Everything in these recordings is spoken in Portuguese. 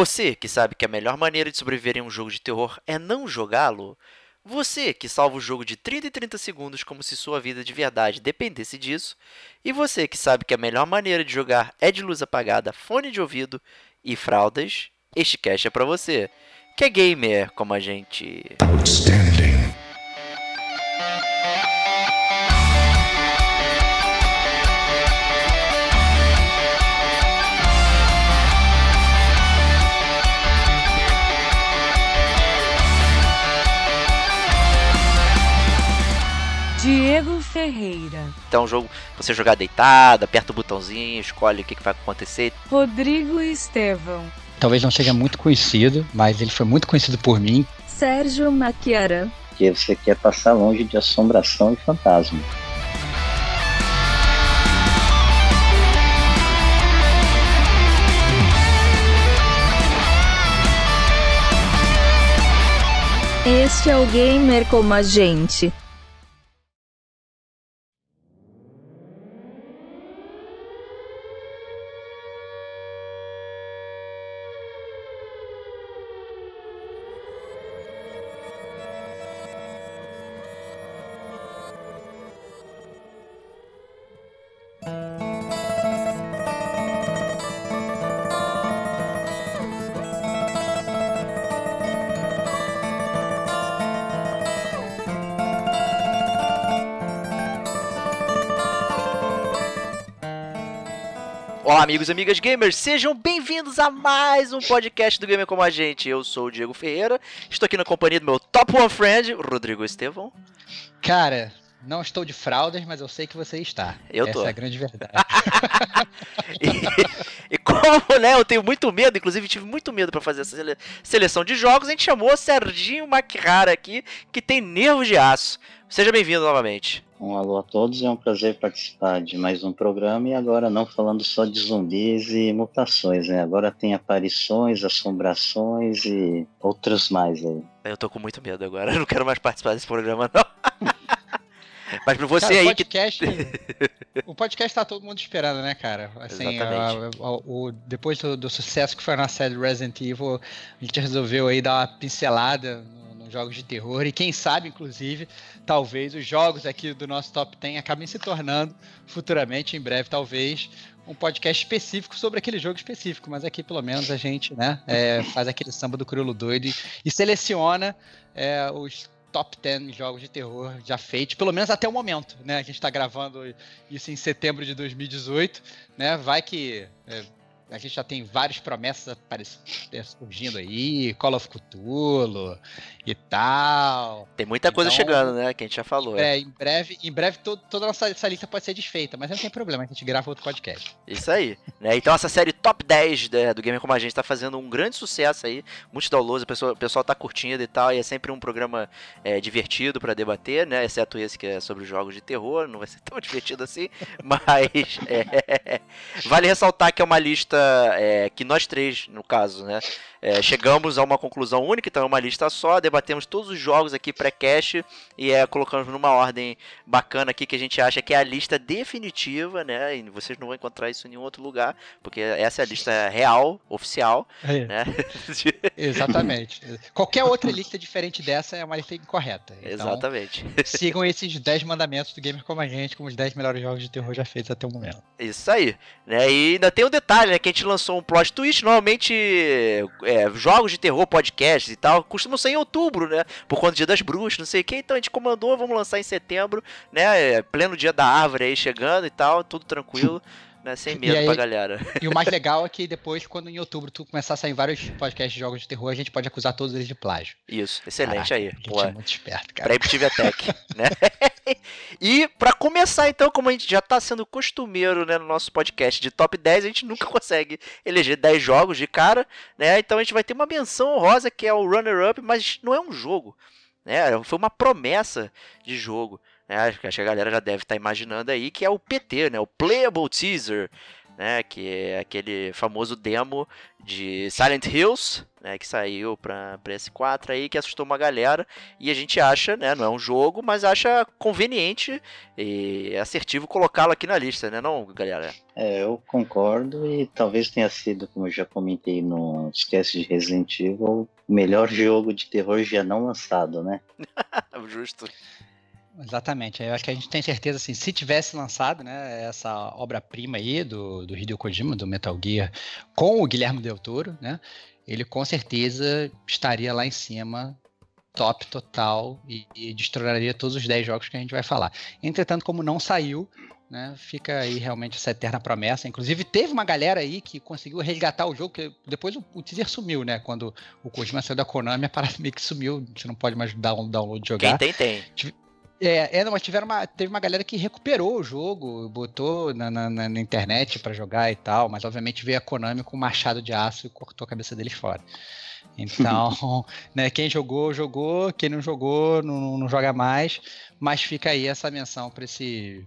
Você que sabe que a melhor maneira de sobreviver em um jogo de terror é não jogá-lo? Você que salva o jogo de 30 em 30 segundos como se sua vida de verdade dependesse disso? E você que sabe que a melhor maneira de jogar é de luz apagada, fone de ouvido e fraldas? Este cast é pra você, que é gamer como a gente. Outstanding. Diego Ferreira, Então, é um jogo você jogar deitado, aperta o botãozinho, escolhe o que, que vai acontecer. Rodrigo Estevão, Talvez não seja muito conhecido, mas ele foi muito conhecido por mim. Sérgio Maquiaran, porque você quer passar longe de assombração e fantasma. este é o Gamer como a gente. Amigos e amigas gamers, sejam bem-vindos a mais um podcast do Gamer Como a Gente. Eu sou o Diego Ferreira, estou aqui na companhia do meu top one friend, o Rodrigo Estevão. Cara, não estou de fraldas, mas eu sei que você está. Eu Essa tô. é a grande verdade. E, e como, né, eu tenho muito medo, inclusive tive muito medo pra fazer essa sele- seleção de jogos, a gente chamou o Serginho Maquihara aqui, que tem nervos de aço. Seja bem-vindo novamente. Um alô a todos, é um prazer participar de mais um programa e agora não falando só de zumbis e mutações, né? Agora tem aparições, assombrações e outros mais aí. Eu tô com muito medo agora, eu não quero mais participar desse programa, não. Mas pra você Cara, aí o que. podcast, o podcast tá todo mundo esperando, né, cara? Assim, Exatamente. a- a- o- depois do, do sucesso que foi a nossa série Resident Evil, a gente resolveu aí dar uma pincelada jogos de terror e quem sabe, inclusive, talvez os jogos aqui do nosso top 10 acabem se tornando futuramente, em breve, talvez, um podcast específico sobre aquele jogo específico, mas aqui pelo menos a gente, né, é, faz aquele samba do crioulo doido e, e seleciona é, os top 10 jogos de terror já feitos, pelo menos até o momento, né? A gente tá gravando isso em setembro de 2018, né? Vai que é, a gente já tem várias promessas é, surgindo aí, Call of Cthulhu e tal. Tem muita coisa Então, chegando, né? Que a gente já falou. é. É, em breve, em breve to- toda a nossa essa lista pode ser desfeita, mas não tem problema, a gente grava outro podcast. Isso aí. Né? Então essa série Top 10 né, do Gamer Como a Gente tá fazendo um grande sucesso aí. Muitos downloads, o pessoal, o pessoal tá curtindo e tal. E é sempre um programa é, divertido pra debater, né? Exceto esse que é sobre jogos de terror. Não vai ser tão divertido assim. Mas é, vale ressaltar que é uma lista é, que nós três, no caso, né? É, chegamos a uma conclusão única, então é uma lista só. Debatemos todos os jogos aqui pré-cache e é, colocamos numa ordem bacana aqui que a gente acha que é a lista definitiva, né? E vocês não vão encontrar isso em nenhum outro lugar, porque essa é a lista real, oficial, né? Exatamente. Qualquer outra lista diferente dessa é uma lista incorreta. Então, Exatamente. sigam esses 10 mandamentos do Gamer Como a Gente, como os 10 melhores jogos de terror já feitos até o momento. Isso aí. Né? E ainda tem um detalhe, né? Que a gente lançou um plot twist. Normalmente, é, jogos de terror, podcasts e tal, costumam ser em outubro, né? Por conta do dia das bruxas, não sei o que. Então a gente comandou, vamos lançar em setembro, né? é, Pleno dia da árvore aí chegando e tal, tudo tranquilo. Né, sem medo aí- pra galera. E o mais legal é que depois, quando em outubro tu começar a sair vários podcasts de jogos de terror, a gente pode acusar todos eles de plágio. Isso, excelente Caraca, aí. Pô, é muito esperto, cara. Attack, né? e pra começar então, como a gente já tá sendo costumeiro, né, no nosso podcast de top 10, a gente nunca consegue eleger 10 jogos de cara, né? Então a gente vai ter uma menção honrosa que é o runner up, mas não é um jogo, né? Foi uma promessa de jogo, né? Acho que a galera já deve estar imaginando aí que é o PT, né? O Playable Teaser, né, que é aquele famoso demo de Silent Hills, né, que saiu para PS4 aí, que assustou uma galera, e a gente acha, né, não é um jogo, mas acha conveniente e assertivo colocá-lo aqui na lista, né, não, galera? É, eu concordo e talvez tenha sido, como eu já comentei no Esquece de Resident Evil, o melhor jogo de terror já não lançado, né? Justo. Exatamente. Eu acho que a gente tem certeza, assim, se tivesse lançado, né, essa obra-prima aí do, do Hideo Kojima, do Metal Gear, com o Guilherme Del Toro, né, ele com certeza estaria lá em cima, top total, e, e destronaria todos os 10 jogos que a gente vai falar. Entretanto, como não saiu, né, fica aí realmente essa eterna promessa. Inclusive, teve uma galera aí que conseguiu resgatar o jogo, que depois o, o teaser sumiu, né? Quando o Kojima saiu da Konami, a parada meio que sumiu. Você não pode mais dar um download de jogar. Quem tem, tem. É, é, não, mas tiveram uma, teve uma galera que recuperou o jogo, botou na, na, na internet para jogar e tal, mas obviamente veio a Konami com um machado de aço e cortou a cabeça deles fora. Então, né, quem jogou, jogou, quem não jogou, não, não joga mais, mas fica aí essa menção para esse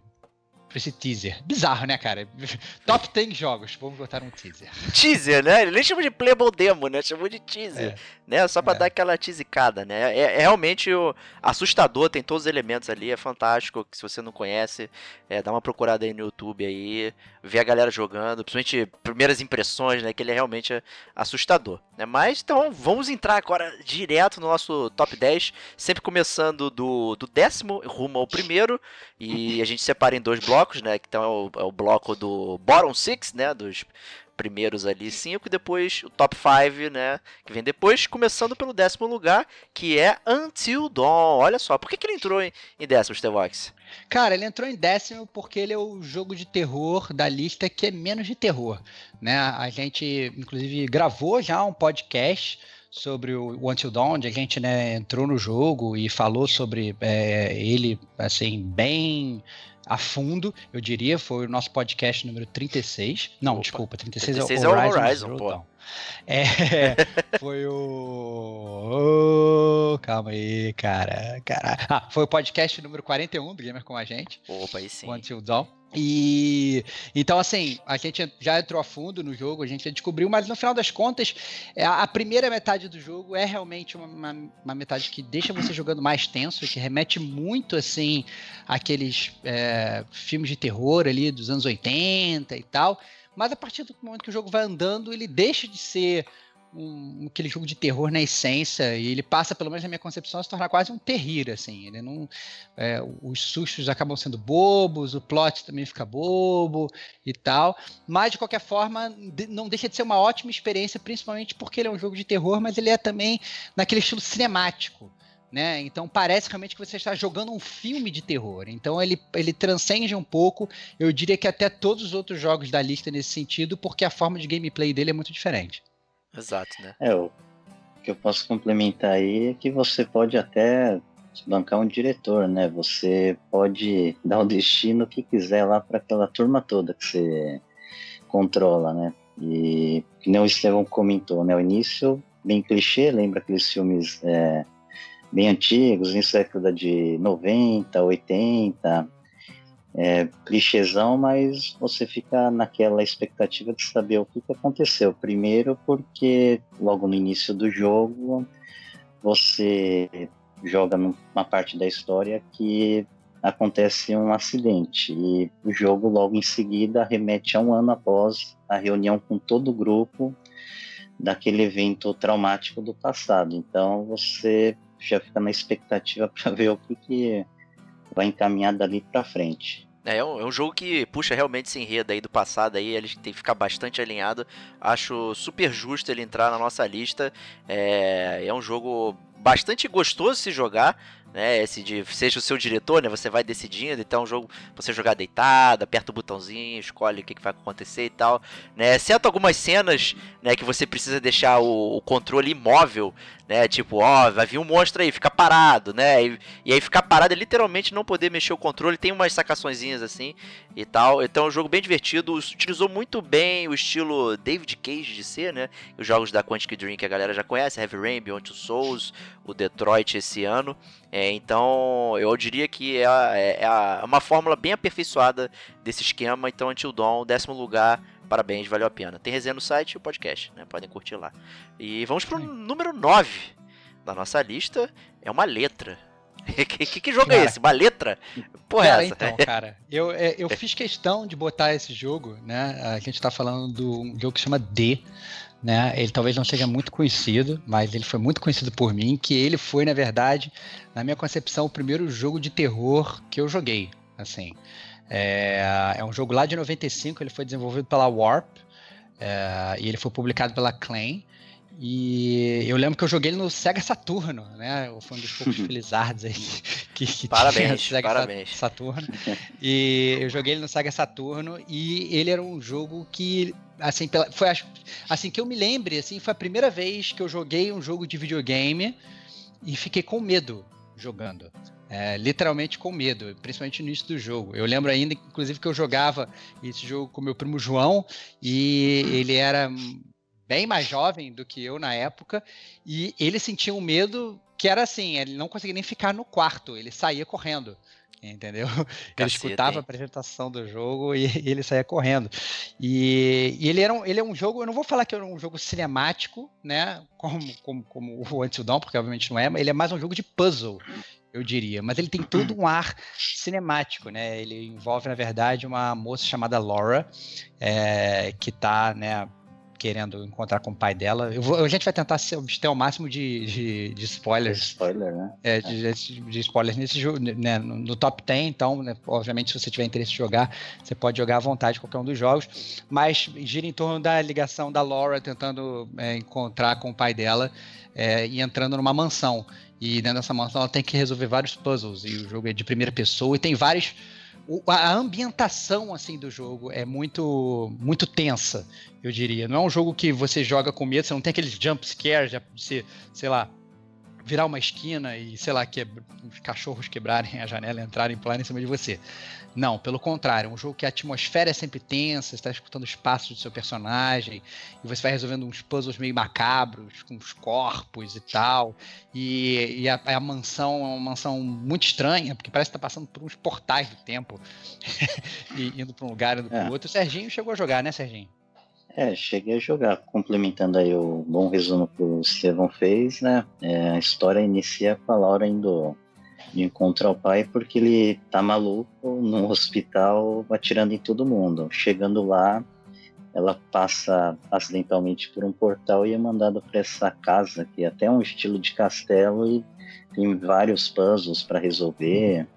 pra esse teaser. Bizarro, né, cara? Top 10 jogos, vamos botar um teaser. Teaser, né? Ele nem chamou de playable demo, né? Chamou de teaser, é. Né? Só pra é. dar aquela teasicada, né? É, é, realmente o assustador, tem todos os elementos ali, é fantástico. Se você não conhece, é, dá uma procurada aí no YouTube aí, vê a galera jogando, principalmente primeiras impressões, né? Que ele é realmente assustador, né? Mas, então, vamos entrar agora direto no nosso top 10, sempre começando do, do décimo rumo ao primeiro, e a gente separa em dois blocos blocos, né? Que então é o, é o bloco do bottom six, né? Dos primeiros ali cinco e depois o top 5, né? Que vem depois, começando pelo décimo lugar, que é Until Dawn. Olha só, por que, que ele entrou em, em décimo, Stevox? Cara, ele entrou em décimo porque ele é o jogo de terror da lista que é menos de terror, né? A gente, inclusive, gravou já um podcast sobre o Until Dawn, onde a gente né, entrou no jogo e falou sobre é, ele, assim, bem a fundo, eu diria, foi o nosso podcast número 36. Não, Opa, desculpa, 36, 36 é o Horizon, é o Horizon pô. É, foi o. Oh, calma aí, cara. cara. Ah, foi o podcast número 41 do Gamer com a gente. Opa, aí sim. Until Dawn. E então, assim, a gente já entrou a fundo no jogo, a gente já descobriu, mas no final das contas, é, a primeira metade do jogo é realmente uma, uma, uma metade que deixa você jogando mais tenso, que remete muito, assim, àqueles é, filmes de terror ali dos anos 80 e tal. Mas a partir do momento que o jogo vai andando, ele deixa de ser um, aquele jogo de terror na essência e ele passa, pelo menos na minha concepção, a se tornar quase um terrir, assim. Ele não, é, os sustos acabam sendo bobos, o plot também fica bobo e tal, mas de qualquer forma não deixa de ser uma ótima experiência, principalmente porque ele é um jogo de terror, mas ele é também naquele estilo cinemático. Né? Então parece realmente que você está jogando um filme de terror. Então ele, ele transcende um pouco, eu diria que até todos os outros jogos da lista nesse sentido, porque a forma de gameplay dele é muito diferente. Exato, né? É, o que eu posso complementar aí é que você pode até bancar um diretor, né? Você pode dar o destino que quiser lá para aquela turma toda que você controla, né? E que nem o Estevão comentou, né? O início bem clichê, lembra aqueles filmes é, bem antigos, início da década de 90, 80, é, clichêzão, mas você fica naquela expectativa de saber o que, que aconteceu. Primeiro, porque logo no início do jogo você joga numa parte da história que acontece um acidente e o jogo logo em seguida remete a um ano após a reunião com todo o grupo daquele evento traumático do passado. Então você já fica na expectativa para ver o que, que vai encaminhar dali para frente. É, é um, é um, jogo que puxa realmente esse enredo aí do passado aí, ele tem que ficar bastante alinhado. Acho super justo ele entrar na nossa lista. É, é um jogo bastante gostoso se jogar né? Esse de seja o seu diretor, né? Você vai decidindo, então é um jogo você jogar deitado, aperta o botãozinho, escolhe o que, que vai acontecer e tal, né? Exceto algumas cenas, né, que você precisa deixar o, o controle imóvel, né? Tipo, ó, vai vir um monstro aí, fica parado, né? E, e, aí ficar parado é literalmente não poder mexer o controle, tem umas sacaçõezinhas assim e tal. Então é um jogo bem divertido, utilizou muito bem o estilo David Cage de ser, né? Os jogos da Quantic Dream que a galera já conhece, Heavy Rain, Beyond Two Souls, o Detroit esse ano. É, então eu diria que é, é, é, uma fórmula bem aperfeiçoada desse esquema. Então Until Dawn, décimo lugar Parabéns, valeu a pena. Tem resenha no site e o podcast, né? Podem curtir lá. E vamos pro número 9 da nossa lista. É uma letra. que, que, que, jogo é cara, é esse? Uma letra? Porra, cara, é essa? então, cara, eu, é, eu fiz questão de botar esse jogo, né? A gente tá falando do um jogo que chama D, né? Ele talvez não seja muito conhecido, mas ele foi muito conhecido por mim, que ele foi, na verdade, na minha concepção, o primeiro jogo de terror que eu joguei, assim. É, é um jogo lá de 95, ele foi desenvolvido pela Warp, é, e ele foi publicado pela Claim, e eu lembro que eu joguei ele no Sega Saturno, né? Foi um dos poucos felizardos aí que, que parabéns, tinha Sega parabéns. Saturno. E eu joguei ele no Sega Saturno e ele era um jogo que, assim, pela, foi assim que eu me lembre, assim, foi a primeira vez que eu joguei um jogo de videogame e fiquei com medo jogando. É, literalmente com medo, principalmente no início do jogo. Eu lembro ainda, inclusive, que eu jogava esse jogo com meu primo João e ele era bem mais jovem do que eu na época, e ele sentia um medo que era assim, ele não conseguia nem ficar no quarto, ele saía correndo. Entendeu? Cacete, ele escutava a apresentação do jogo e, e ele saía correndo. E, e, ele, era um, ele é um jogo, eu não vou falar que era um jogo cinemático, né? Como, como, como o Until Dawn, porque obviamente não é, mas ele é mais um jogo de puzzle eu diria. Mas ele tem todo um ar cinemático, né? Ele envolve, na verdade, uma moça chamada Laura, é, que está né, querendo encontrar com o pai dela. Vou, a gente vai tentar se abster ao máximo de, de, de spoilers. Spoiler, né? É, de, de spoilers nesse jogo, né, no, no, top 10, então, né, obviamente, se você tiver interesse em jogar, você pode jogar à vontade qualquer um dos jogos. Mas gira em torno da ligação da Laura tentando é, encontrar com o pai dela é, e entrando numa mansão. E dentro dessa mansão ela tem que resolver vários puzzles. E o jogo é de primeira pessoa e tem vários a ambientação assim do jogo é muito muito tensa, eu diria. Não é um jogo que você joga com medo, você não tem aqueles jump scares você, sei lá, virar uma esquina e, sei lá, que os cachorros quebrarem a janela e entrarem e em cima de você. Não, pelo contrário, é um jogo que a atmosfera é sempre tensa, você está escutando os passos do seu personagem, e você vai resolvendo uns puzzles meio macabros, com os corpos e tal. E, e a, a, mansão é uma mansão muito estranha, porque parece que está passando por uns portais do tempo, e indo para um lugar, indo para o é. outro. O Serginho chegou a jogar, né, Serginho? É, cheguei a jogar. Complementando aí o bom resumo que o Estevão fez, né? É, a história inicia com a Laura indo de encontrar o pai porque ele tá maluco no hospital atirando em todo mundo. Chegando lá, ela passa acidentalmente por um portal e é mandada para essa casa que é até um estilo de castelo e tem vários puzzles para resolver.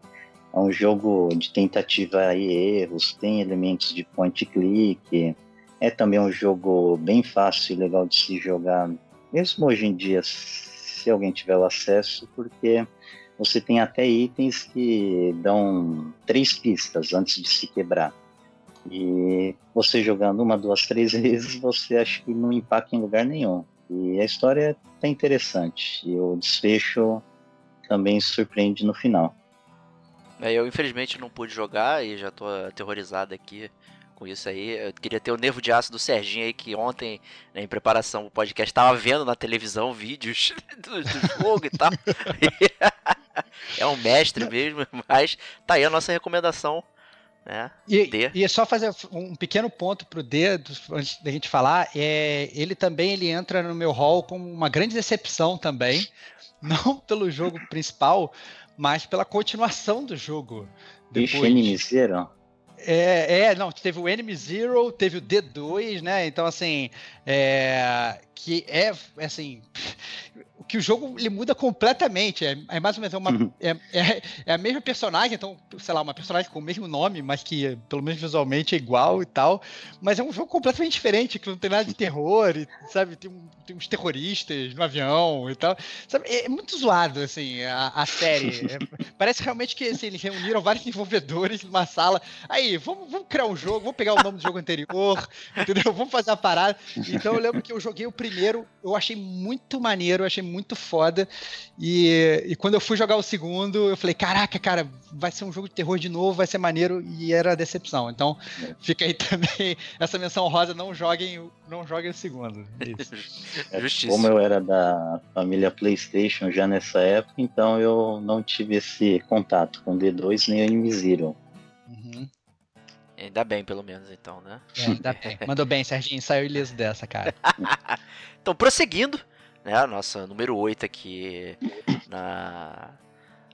É um jogo de tentativa e erros, tem elementos de point click. É também um jogo bem fácil e legal de se jogar, mesmo hoje em dia, se alguém tiver acesso, porque você tem até itens que dão três pistas antes de se quebrar. E você jogando uma, duas, três vezes, você acha que não impacta em lugar nenhum. E a história é interessante. E o desfecho também surpreende no final. É, eu infelizmente não pude jogar e já tô aterrorizado aqui com isso aí. Eu queria ter o nervo de aço do Serginho aí, que ontem, né, em preparação do podcast, tava vendo na televisão vídeos do, do jogo e tal. é um mestre mesmo, mas tá aí a nossa recomendação. Né? E, D. e é só fazer um pequeno ponto pro D, antes da gente falar, é, ele também ele entra no meu hall como uma grande decepção também, não pelo jogo principal, mas pela continuação do jogo. Depois. Ixi, é, é, não, teve o Enemy Zero, teve o D2, né? Então, assim, é, que é, assim, que o jogo ele muda completamente. É, é mais ou menos uma, uhum. é, é, é, a mesma personagem, então, sei lá, uma personagem com o mesmo nome, mas que pelo menos visualmente é igual e tal. Mas é um jogo completamente diferente, que não tem nada de terror, e, sabe? Tem, um, tem uns terroristas no avião e tal. Sabe? É, muito zoado, assim, a, a série. É, parece realmente que assim, eles reuniram vários desenvolvedores numa sala. Aí, vamos, vamos criar um jogo, vamos pegar o nome do jogo anterior, entendeu? Vamos fazer a parada. Então eu lembro que eu joguei o primeiro, eu achei muito maneiro, eu achei muito foda. E, e quando eu fui jogar o segundo, eu falei, caraca, cara, vai ser um jogo de terror de novo, vai ser maneiro, e era a decepção. Então, fica aí também essa menção rosa, não joguem, não joguem o segundo. É, como eu era da família PlayStation já nessa época, então eu não tive esse contato com D2 nem o Invisível. Uhum. Ainda bem, pelo menos, então, né? É, ainda bem. Mandou bem, Serginho. Saiu ileso dessa, cara. então, prosseguindo, né? A nossa número 8 aqui na,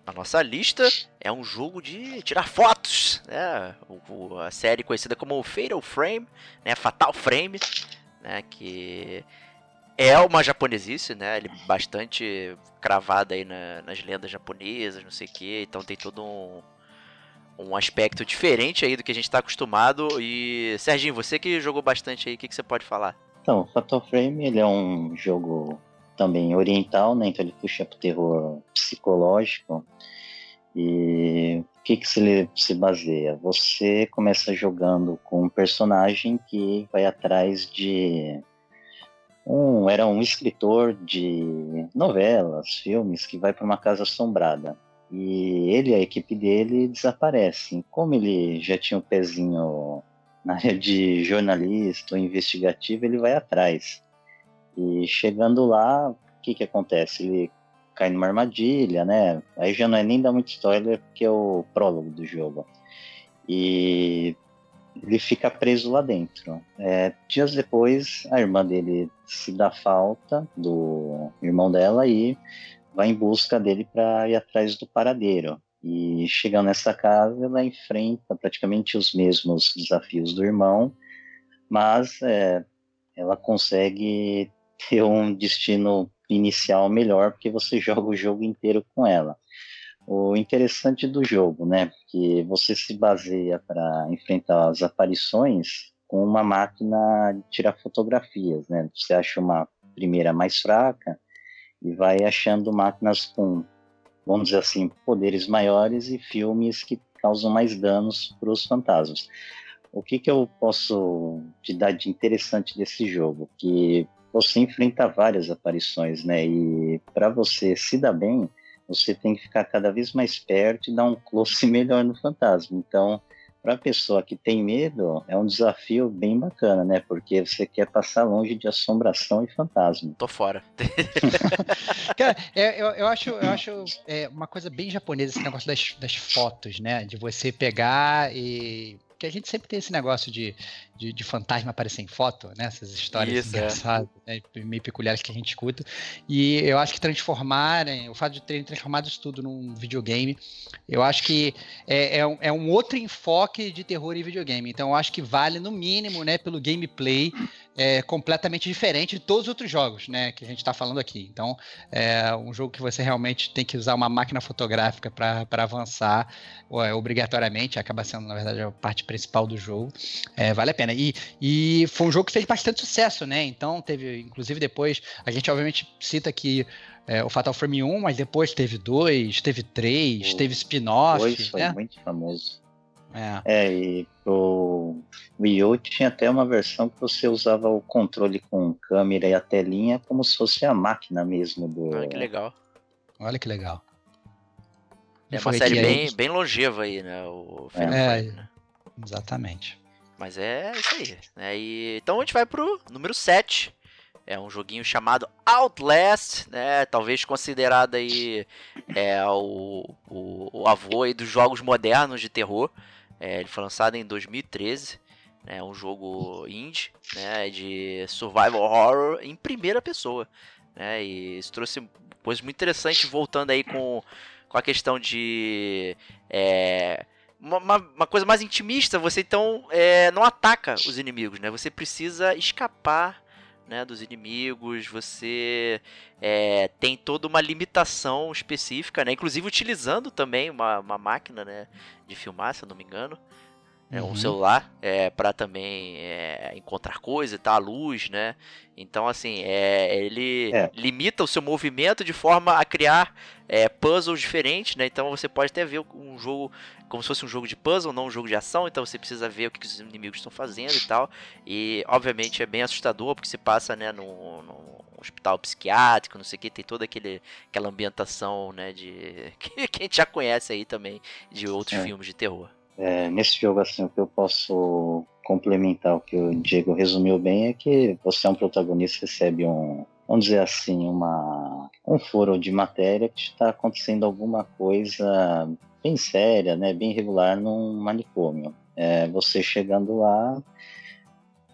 na nossa lista é um jogo de tirar fotos, né? O, a série conhecida como Fatal Frame, né? Fatal Frame, né? Que é uma japonesice, né? Ele bastante cravada aí na, nas lendas japonesas, não sei o que. Então tem todo um, um aspecto diferente aí do que a gente está acostumado. E Serginho, você que jogou bastante aí, o que, que você pode falar? Então, Fatal Frame ele é um jogo também oriental, né? Então ele puxa pro terror psicológico. E o que, que se, se baseia? Você começa jogando com um personagem que vai atrás de um era um escritor de novelas, filmes que vai para uma casa assombrada. E ele e a equipe dele desaparecem. Como ele já tinha um pezinho na área de jornalista ou investigativo, ele vai atrás. E chegando lá, o que, que acontece? Ele cai numa armadilha, né? Aí já não é nem dar muito spoiler, porque é o prólogo do jogo. E ele fica preso lá dentro. É, dias depois, a irmã dele se dá falta do irmão dela e vai em busca dele para ir atrás do paradeiro. E chegando nessa casa, ela enfrenta praticamente os mesmos desafios do irmão, mas é, ela consegue ter um destino inicial melhor porque você joga o jogo inteiro com ela. O interessante do jogo, né, que você se baseia para enfrentar as aparições com uma máquina de tirar fotografias, né? Você acha uma primeira mais fraca e vai achando máquinas com, vamos dizer assim, poderes maiores e filmes que causam mais danos para os fantasmas. O que, que eu posso te dar de interessante desse jogo? Que você enfrenta várias aparições, né? E para você se dar bem, você tem que ficar cada vez mais perto e dar um close melhor no fantasma. Então, para a pessoa que tem medo, é um desafio bem bacana, né? Porque você quer passar longe de assombração e fantasma. Tô fora. Cara, é, eu, eu acho, eu acho é, uma coisa bem japonesa esse negócio das, das fotos, né? De você pegar e que a gente sempre tem esse negócio de, de, de fantasma aparecer em foto, né? Essas histórias Isso, é. engraçadas, é. né? meio peculiares que a gente escuta. E eu acho que transformarem, o fato de terem transformado isso tudo num videogame, eu acho que é, é, um, é um outro enfoque de terror em videogame. Então eu acho que vale, no mínimo, né, pelo gameplay é, completamente diferente de todos os outros jogos, né, que a gente está falando aqui. Então, é um jogo que você realmente tem que usar uma máquina fotográfica para avançar, é, obrigatoriamente, acaba sendo, na verdade, a parte principal do jogo. É, vale a pena. E, e foi um jogo que fez bastante sucesso, né? Então, teve, inclusive, depois, a gente obviamente cita aqui é, o Fatal Frame 1, mas depois teve dois, teve três, o teve spin-off. Dois foi né? muito famoso. É. é, e o Wii U tinha até uma versão que você usava o controle com câmera e a telinha como se fosse a máquina mesmo do. Olha que legal. Olha que legal. É uma série bem, bem longeva aí, né? O é, né? Exatamente. Mas é isso aí. Né? E, então a gente vai pro número 7. É um joguinho chamado Outlast, né? Talvez considerado aí é, o, o, o avô aí dos jogos modernos de terror. É, ele foi lançado em 2013. É né, um jogo indie, né, de survival horror em primeira pessoa, né, e isso trouxe coisas muito interessantes voltando aí com, com a questão de é, uma, uma, coisa mais intimista. Você então é, não ataca os inimigos, né? Você precisa escapar né, dos inimigos, você é, tem toda uma limitação específica, né, inclusive utilizando também uma, uma máquina né, de filmar, se eu não me engano, é, um uhum. celular é, para também é, encontrar coisa, tá, a luz, né? Então, assim, é, ele é. limita o seu movimento de forma a criar é, puzzles diferentes, né? Então você pode até ver um jogo como se fosse um jogo de puzzle, não um jogo de ação. Então você precisa ver o que os inimigos estão fazendo e tal. E, obviamente, é bem assustador porque se passa, né, num, num hospital psiquiátrico, não sei o que, tem toda aquele, aquela ambientação, né, de que, que a gente já conhece aí também de outros é. filmes de terror. É, nesse jogo, assim, o que eu posso complementar o que o Diego resumiu bem é que você é um protagonista, recebe um, vamos dizer assim, uma, um foro de matéria que está acontecendo alguma coisa bem séria, né, bem regular num manicômio. É, você chegando lá,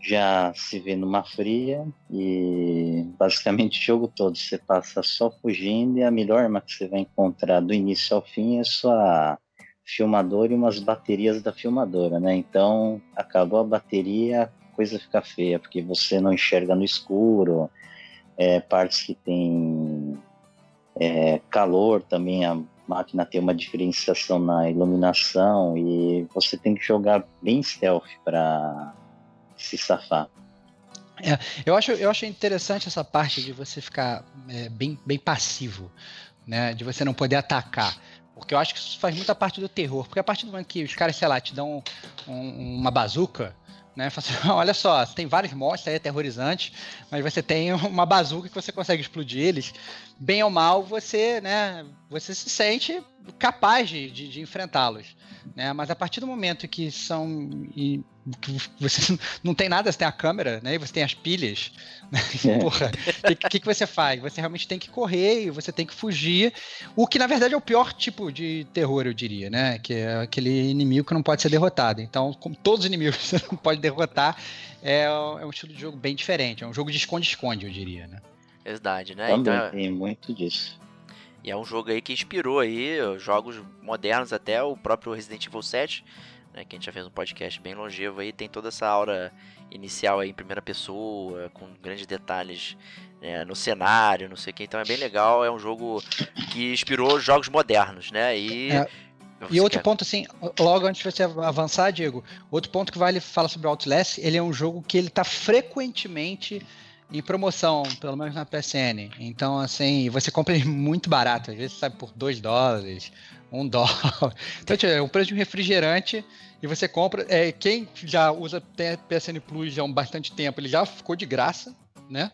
já se vê numa fria e basicamente o jogo todo você passa só fugindo e a melhor arma que você vai encontrar do início ao fim é sua filmadora e umas baterias da filmadora, né? Então acabou a bateria, a coisa fica feia porque você não enxerga no escuro, é, partes que tem é, calor também a máquina tem uma diferenciação na iluminação e você tem que jogar bem stealth para se safar. É, eu, acho, eu acho interessante essa parte de você ficar é, bem, bem passivo, né? De você não poder atacar. Porque eu acho que isso faz muita parte do terror. Porque a partir do momento que os caras, sei lá, te dão um, uma bazuca, né? Assim, olha só, tem vários monstros aí aterrorizantes, mas você tem uma bazuca que você consegue explodir eles. Bem ou mal, você, né? Você se sente capaz de, de, enfrentá-los. Né? Mas a partir do momento que são. Você não tem nada, você tem a câmera, né? E você tem as pilhas. Né? É. Porra, o que, que, você faz? Você realmente tem que correr e você tem que fugir. O que na verdade é o pior tipo de terror, eu diria, né? Que é aquele inimigo que não pode ser derrotado. Então, como todos os inimigos você não pode derrotar, é, é um estilo de jogo bem diferente. É um jogo de esconde-esconde, eu diria, né? Verdade, né? Também então, tem muito disso. E é um jogo aí que inspirou aí jogos modernos, até o próprio Resident Evil 7, né, que a gente já fez um podcast bem longevo aí, tem toda essa aura inicial aí em primeira pessoa, com grandes detalhes né, no cenário, não sei o que, então é bem legal, é um jogo que inspirou jogos modernos, né, e... É. E outro quer... ponto, assim, logo antes de você avançar, Diego, outro ponto que vale falar sobre o Outlast, ele é um jogo que ele tá frequentemente em promoção, pelo menos na PSN. Então, assim, você compra ele muito barato. Às vezes sai por 2 dólares, 1 um dólar. Então, tipo, é o preço de um refrigerante e você compra. É, quem já usa PSN Plus há um bastante tempo, ele já ficou de graça, né?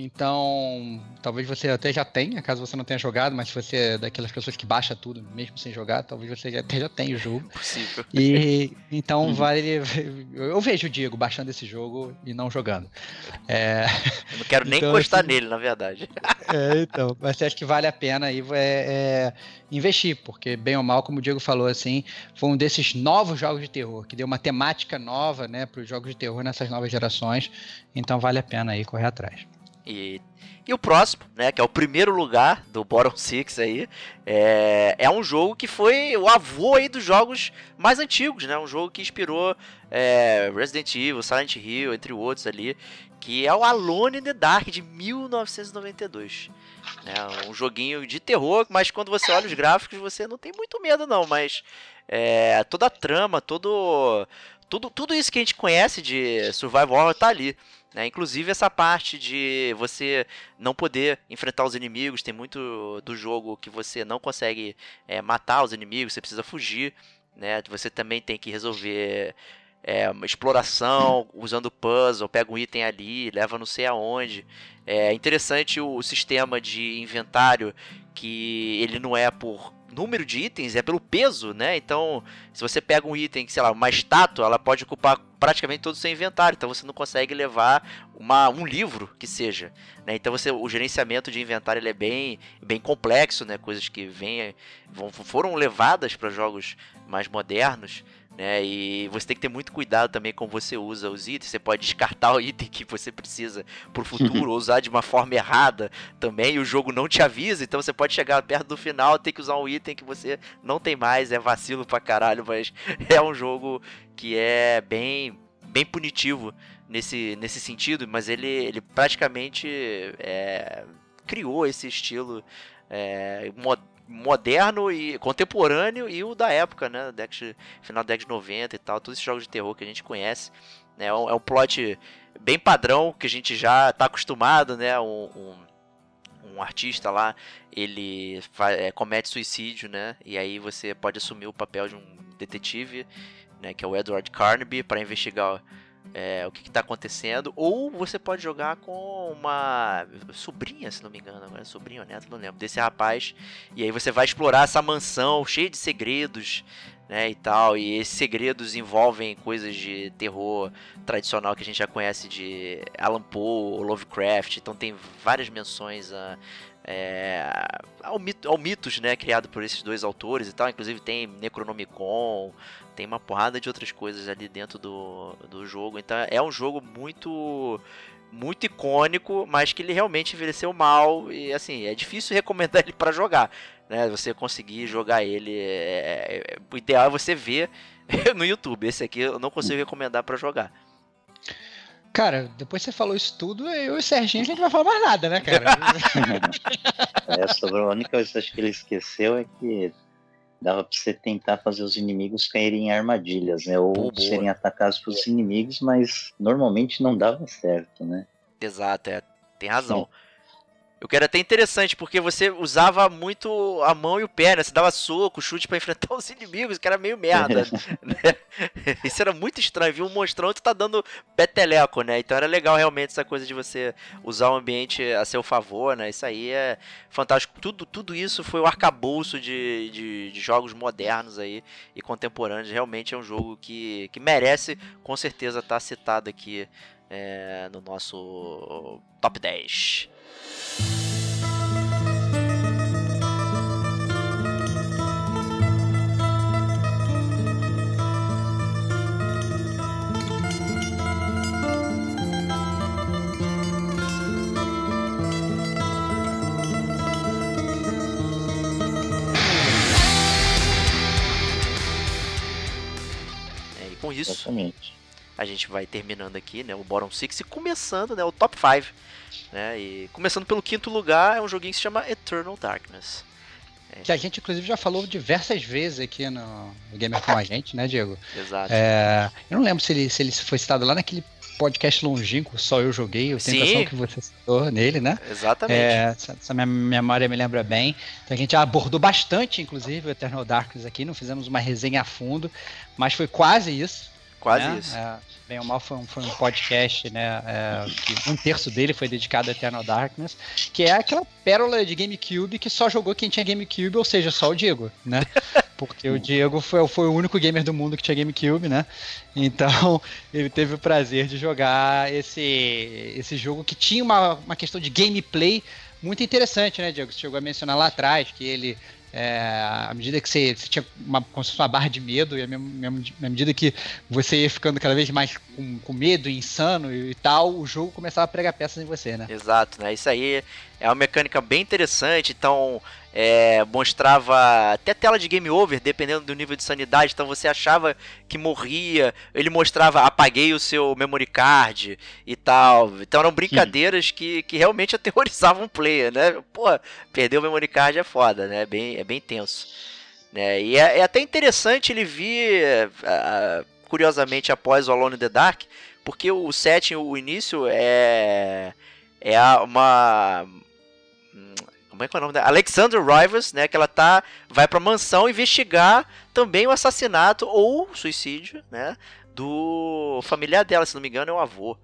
Então, talvez você até já tenha, caso você não tenha jogado, mas se você é daquelas pessoas que baixa tudo, mesmo sem jogar, talvez você até já tenha o jogo. Possível. E então uhum. vale. Eu vejo o Diego baixando esse jogo e não jogando. É, eu não quero nem então, encostar assim, nele, na verdade. É, então. Mas você acha que vale a pena aí é, é, investir, porque, bem ou mal, como o Diego falou, assim, foi um desses novos jogos de terror, que deu uma temática nova, né, para os jogos de terror nessas novas gerações. Então vale a pena aí correr atrás. E, e o próximo, né, que é o primeiro lugar do Bottom Six aí, é, é um jogo que foi o avô aí dos jogos mais antigos, né? Um jogo que inspirou é, Resident Evil, Silent Hill, entre outros ali, que é o Alone in the Dark de 1992. Né? Um joguinho de terror, mas quando você olha os gráficos você não tem muito medo não, mas é, toda a trama, todo, tudo, tudo isso que a gente conhece de survival horror tá ali. Né? Inclusive essa parte de você não poder enfrentar os inimigos, tem muito do jogo que você não consegue é, matar os inimigos, você precisa fugir. Né? Você também tem que resolver é, exploração usando puzzle, pega um item ali, leva não sei aonde. É interessante o, o sistema de inventário que ele não é por número de itens é pelo peso, né? Então, se você pega um item, sei lá, uma estátua, ela pode ocupar praticamente todo o seu inventário, então você não consegue levar uma, um livro que seja, né? Então você, o gerenciamento de inventário é bem, bem complexo, né? Coisas que vem, vão, foram levadas para jogos mais modernos, né? E você tem que ter muito cuidado também com você usa os itens. Você pode descartar o item que você precisa pro futuro, ou usar de uma forma errada também, e o jogo não te avisa, então você pode chegar perto do final e ter que usar um item que você não tem mais, é vacilo pra caralho, mas é um jogo que é bem bem punitivo nesse, nesse sentido, mas ele, ele praticamente é, criou esse estilo é, moderno e contemporâneo e o da época, né? Dex, final da década de 90 e tal, todos esses jogos de terror que a gente conhece. Né? É, um, é um plot bem padrão que a gente já está acostumado, né? Um, um, um, artista lá, ele é, comete suicídio, né? E aí você pode assumir o papel de um detetive, né? Que é o Edward Carnaby para investigar é, o que está acontecendo, ou você pode jogar com uma sobrinha, se não me engano, agora sobrinha ou neta, não lembro, desse rapaz, e aí você vai explorar essa mansão cheia de segredos, né, e tal, e esses segredos envolvem coisas de terror tradicional que a gente já conhece de Alan Poe, Lovecraft, então tem várias menções a, é, ao, mito, ao mitos, né, criado por esses dois autores e tal, inclusive tem Necronomicon, tem uma porrada de outras coisas ali dentro do, do jogo, então é um jogo muito muito icônico, mas que ele realmente envelheceu mal e assim, é difícil recomendar ele para jogar, né? Você conseguir jogar ele, é, é, o ideal é você ver no YouTube. Esse aqui eu não consigo recomendar para jogar. Cara, depois você falou isso tudo, eu e o Serginho a gente não vai falar mais nada, né, cara? é, sobre a única coisa que ele esqueceu é que dava pra você tentar fazer os inimigos caírem em armadilhas, né? Ou Pô, serem atacados pelos inimigos, mas normalmente não dava certo, né? Exato, é. Tem razão. Sim. Eu quero até interessante, porque você usava muito a mão e o pé, né? Você dava soco, chute para enfrentar os inimigos, que era meio merda. né? Isso era muito estranho, viu? Um monstrão tu tá dando peteleco, né? Então era legal realmente essa coisa de você usar o ambiente a seu favor, né? Isso aí é fantástico. Tudo, tudo isso foi o arcabouço de, de, de jogos modernos aí e contemporâneos. Realmente é um jogo que, que merece, com certeza, estar tá citado aqui é, no nosso top 10. É, com isso, Exatamente. A gente vai terminando aqui, né, o Bottom Six e começando, né, o Top 5 né? E começando pelo quinto lugar, é um joguinho que se chama Eternal Darkness. É. Que a gente, inclusive, já falou diversas vezes aqui no, Gamer com a gente, né, Diego? Exato. É, eu não lembro se ele, se ele foi citado lá naquele podcast longínquo, só eu joguei, eu tenho a impressão que você citou nele, né? Exatamente. É, essa, essa minha memória me lembra bem. Então a gente abordou bastante, inclusive, o Eternal Darkness aqui, não fizemos uma resenha a fundo, mas foi quase isso. Quase né? isso. É, bem ou mal foi um, foi um podcast, né? É, um terço dele foi dedicado a Eternal Darkness, que é aquela pérola de GameCube que só jogou quem tinha GameCube, ou seja, só o Diego, né? Porque o Diego foi, foi o único gamer do mundo que tinha GameCube, né? Então ele teve o prazer de jogar esse, esse jogo que tinha uma, uma questão de gameplay muito interessante, né, Diego? Você chegou a mencionar lá atrás que ele é, à medida que você, você tinha uma, como uma barra de medo, e à medida que você ia ficando cada vez mais com, com medo, insano e, e, tal, o jogo começava a pregar peças em você, né? Exato, né? Isso aí é uma mecânica bem interessante, então é, mostrava até tela de game over, dependendo do nível de sanidade. Então você achava que morria, ele mostrava apaguei o seu memory card e tal. Então eram brincadeiras que, que realmente aterrorizavam o player, né? Pô, perder o memory card é foda, né? É bem, é bem tenso. Né? E é, é até interessante ele vir, curiosamente, após o Alone in the Dark, porque o setting, o início é é uma como é que é o nome dela? Alexandra Rivers, né? Que ela tá. Vai pra mansão investigar também o assassinato ou suicídio, né? Do familiar dela, se não me engano, é o avô.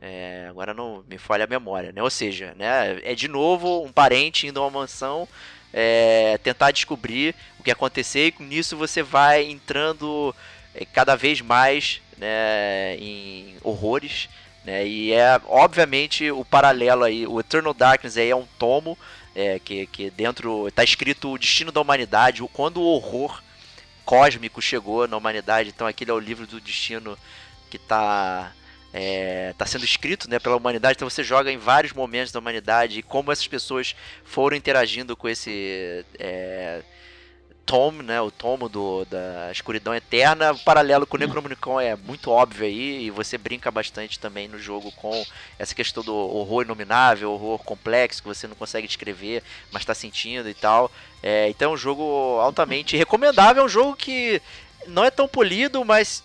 É, agora não me falha a memória, né? Ou seja, né? É de novo um parente indo a uma mansão é, tentar descobrir o que aconteceu e nisso você vai entrando é, cada vez mais né, em horrores. Né? E é obviamente o paralelo aí, o Eternal Darkness aí é um tomo é, que, que dentro está escrito o destino da humanidade, quando o horror cósmico chegou na humanidade. Então aquele é o livro do destino que está é, tá sendo escrito né, pela humanidade. Então você joga em vários momentos da humanidade e como essas pessoas foram interagindo com esse é, Tom, né, o tomo do, da escuridão eterna, o paralelo com o Necronomicon é muito óbvio aí, e você brinca bastante também no jogo com essa questão do horror inominável, horror complexo, que você não consegue descrever, mas está sentindo e tal. É, então é um jogo altamente recomendável, é um jogo que não é tão polido, mas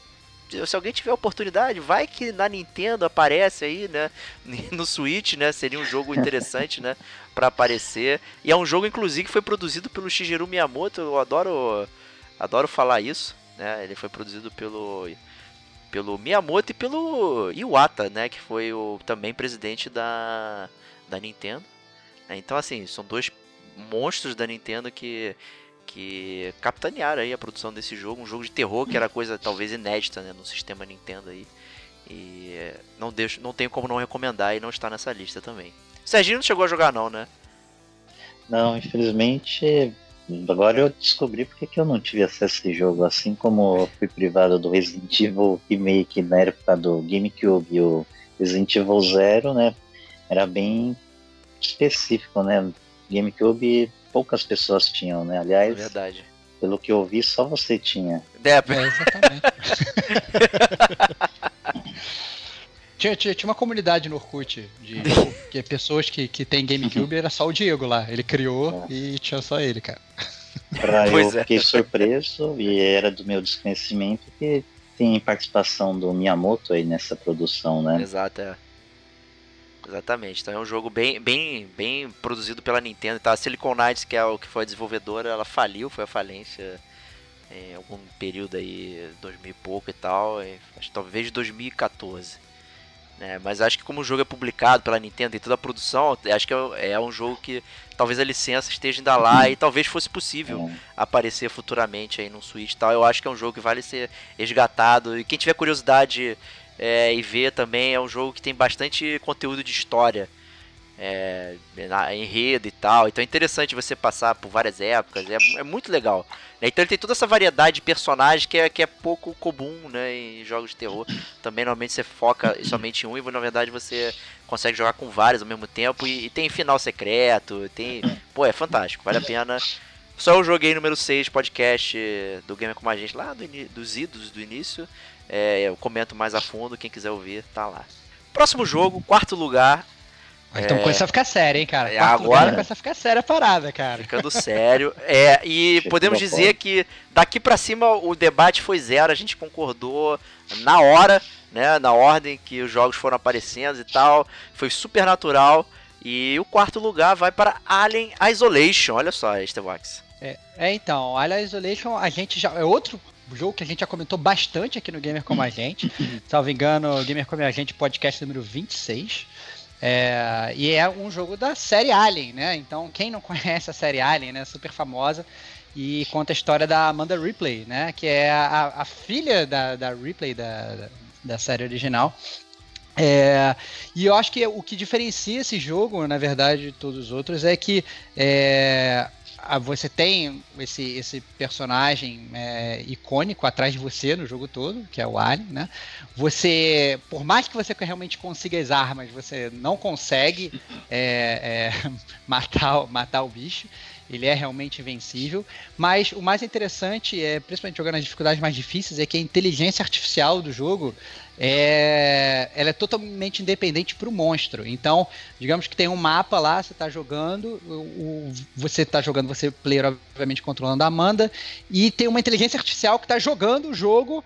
se alguém tiver oportunidade, vai que na Nintendo aparece aí, né? No Switch, né? Seria um jogo interessante, né? Pra aparecer. E é um jogo, inclusive, que foi produzido pelo Shigeru Miyamoto. Eu adoro, adoro falar isso, né? Ele foi produzido pelo pelo Miyamoto e pelo Iwata, né? Que foi o também presidente da da Nintendo. Então, assim, são dois monstros da Nintendo que que capitanearam aí a produção desse jogo, um jogo de terror que era coisa talvez inédita né, no sistema Nintendo aí. E não, deixo, não tenho como não recomendar e não estar nessa lista também. O Serginho não chegou a jogar não, né? Não, infelizmente Agora eu descobri porque que eu não tive acesso a esse jogo, assim como eu fui privado do Resident Evil Remake na época do GameCube e o Resident Evil Zero, né? Era bem específico, né? GameCube poucas pessoas tinham, né? Aliás, é verdade. pelo que eu vi, só você tinha. É, É, exatamente. tinha, tinha, tinha uma comunidade no Orkut de, de pessoas que, que tem GameCube, era só o Diego lá. Ele criou e tinha só ele, cara. Pra eu é. fiquei surpreso e era do meu desconhecimento que tem participação do Miyamoto aí nessa produção, né? Exato, é. Exatamente. Então é um jogo bem, bem, bem produzido pela Nintendo. Tá? A Silicon Knights, que é o que foi a desenvolvedora, ela faliu, foi a falência em algum período aí, 2000 e pouco e tal. e Acho que talvez 2014. Né? mas acho que como o jogo é publicado pela Nintendo e toda a produção, acho que é, é um jogo que talvez a licença esteja ainda lá e talvez fosse possível É. aparecer futuramente aí no Switch e tal. Eu acho que é um jogo que vale ser resgatado. E quem tiver curiosidade é, e ver também, é um jogo que tem bastante conteúdo de história. É, enredo e tal. Então é interessante você passar por várias épocas. É, é muito legal. né? Então ele tem toda essa variedade de personagens que é, que é pouco comum né, em jogos de terror. Também normalmente você foca somente em um e na verdade você consegue jogar com vários ao mesmo tempo. E, e tem final secreto. Tem. Pô, é fantástico. Vale a pena. Só eu joguei número 6 podcast do Gamer com a gente lá do dos idos do início. É, eu comento mais a fundo, quem quiser ouvir, tá lá. Próximo jogo, quarto lugar, Então começa a ficar sério, hein, cara. É, Quarto agora- começa a ficar séria a parada, cara. ficando sério. É, e Chega podemos dizer que daqui pra cima o debate foi zero, a gente concordou na hora, né, na ordem que os jogos foram aparecendo e tal. Foi super natural. E o quarto lugar vai para Alien Isolation. Olha só, Estevox. É, é, então, Alien Isolation, a gente já. É outro jogo que a gente já comentou bastante aqui no Gamer Como a Gente. Salvo engano, Gamer Como a Gente, podcast número 26. É, e é um jogo da série Alien, né? Então, quem não conhece a série Alien, né? Super famosa. E conta a história da Amanda Ripley, né? Que é a, a filha da, da Ripley da, da, série original. É, e eu acho que o que diferencia esse jogo, na verdade, de todos os outros, é que é, você tem esse, esse personagem é, icônico atrás de você no jogo todo, que é o Alien, né? Você, por mais que você realmente consiga as armas, você não consegue é, é, matar, matar o bicho. Ele é realmente invencível. Mas o mais interessante, é, principalmente jogando as dificuldades mais difíceis, é que a inteligência artificial do jogo é, ela é totalmente independente para o monstro. Então, digamos que tem um mapa lá, você está jogando, o, o- você está jogando, você player obviamente controlando a Amanda, e tem uma inteligência artificial que está jogando o jogo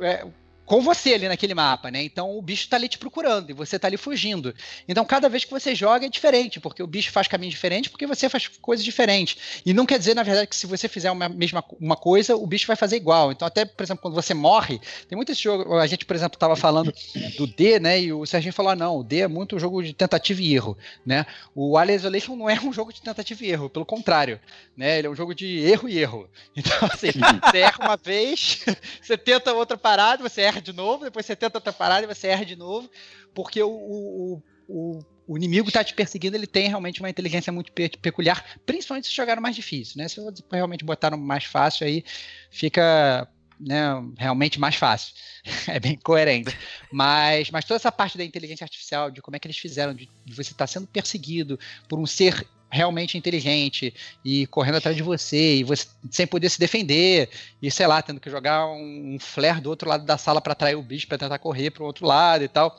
é, com você ali naquele mapa, né? Então o bicho está ali te procurando e você está ali fugindo. Então cada vez que você joga é diferente, porque o bicho faz caminhos diferentes, porque você faz coisas diferentes. E não quer dizer, na verdade, que se você fizer uma mesma uma coisa, o bicho vai fazer igual. Então até, por exemplo, quando você morre, tem muitos jogos, a gente, por exemplo, estava falando do D, né? E o Serginho falou: ah, não, o D é muito um jogo de tentativa e erro, né? O Alien Isolation não é um jogo de tentativa e erro, pelo contrário, né? Ele é um jogo de erro e erro. Então, assim, você erra uma vez, você tenta outra parada, você erra de novo, depois você tenta outra parada e você erra de novo, porque o, o, o, o inimigo tá te perseguindo, ele tem realmente uma inteligência muito pe- peculiar, principalmente se jogaram mais difícil, né? Se realmente botar no mais fácil aí, fica né, realmente mais fácil. é bem coerente. Mas, mas toda essa parte da inteligência artificial, de como é que eles fizeram, de, de você estar sendo perseguido por um ser realmente inteligente e correndo atrás de você, e você sem poder se defender, e sei lá, tendo que jogar um, um flare do outro lado da sala para atrair o bicho para tentar correr para o outro lado e tal.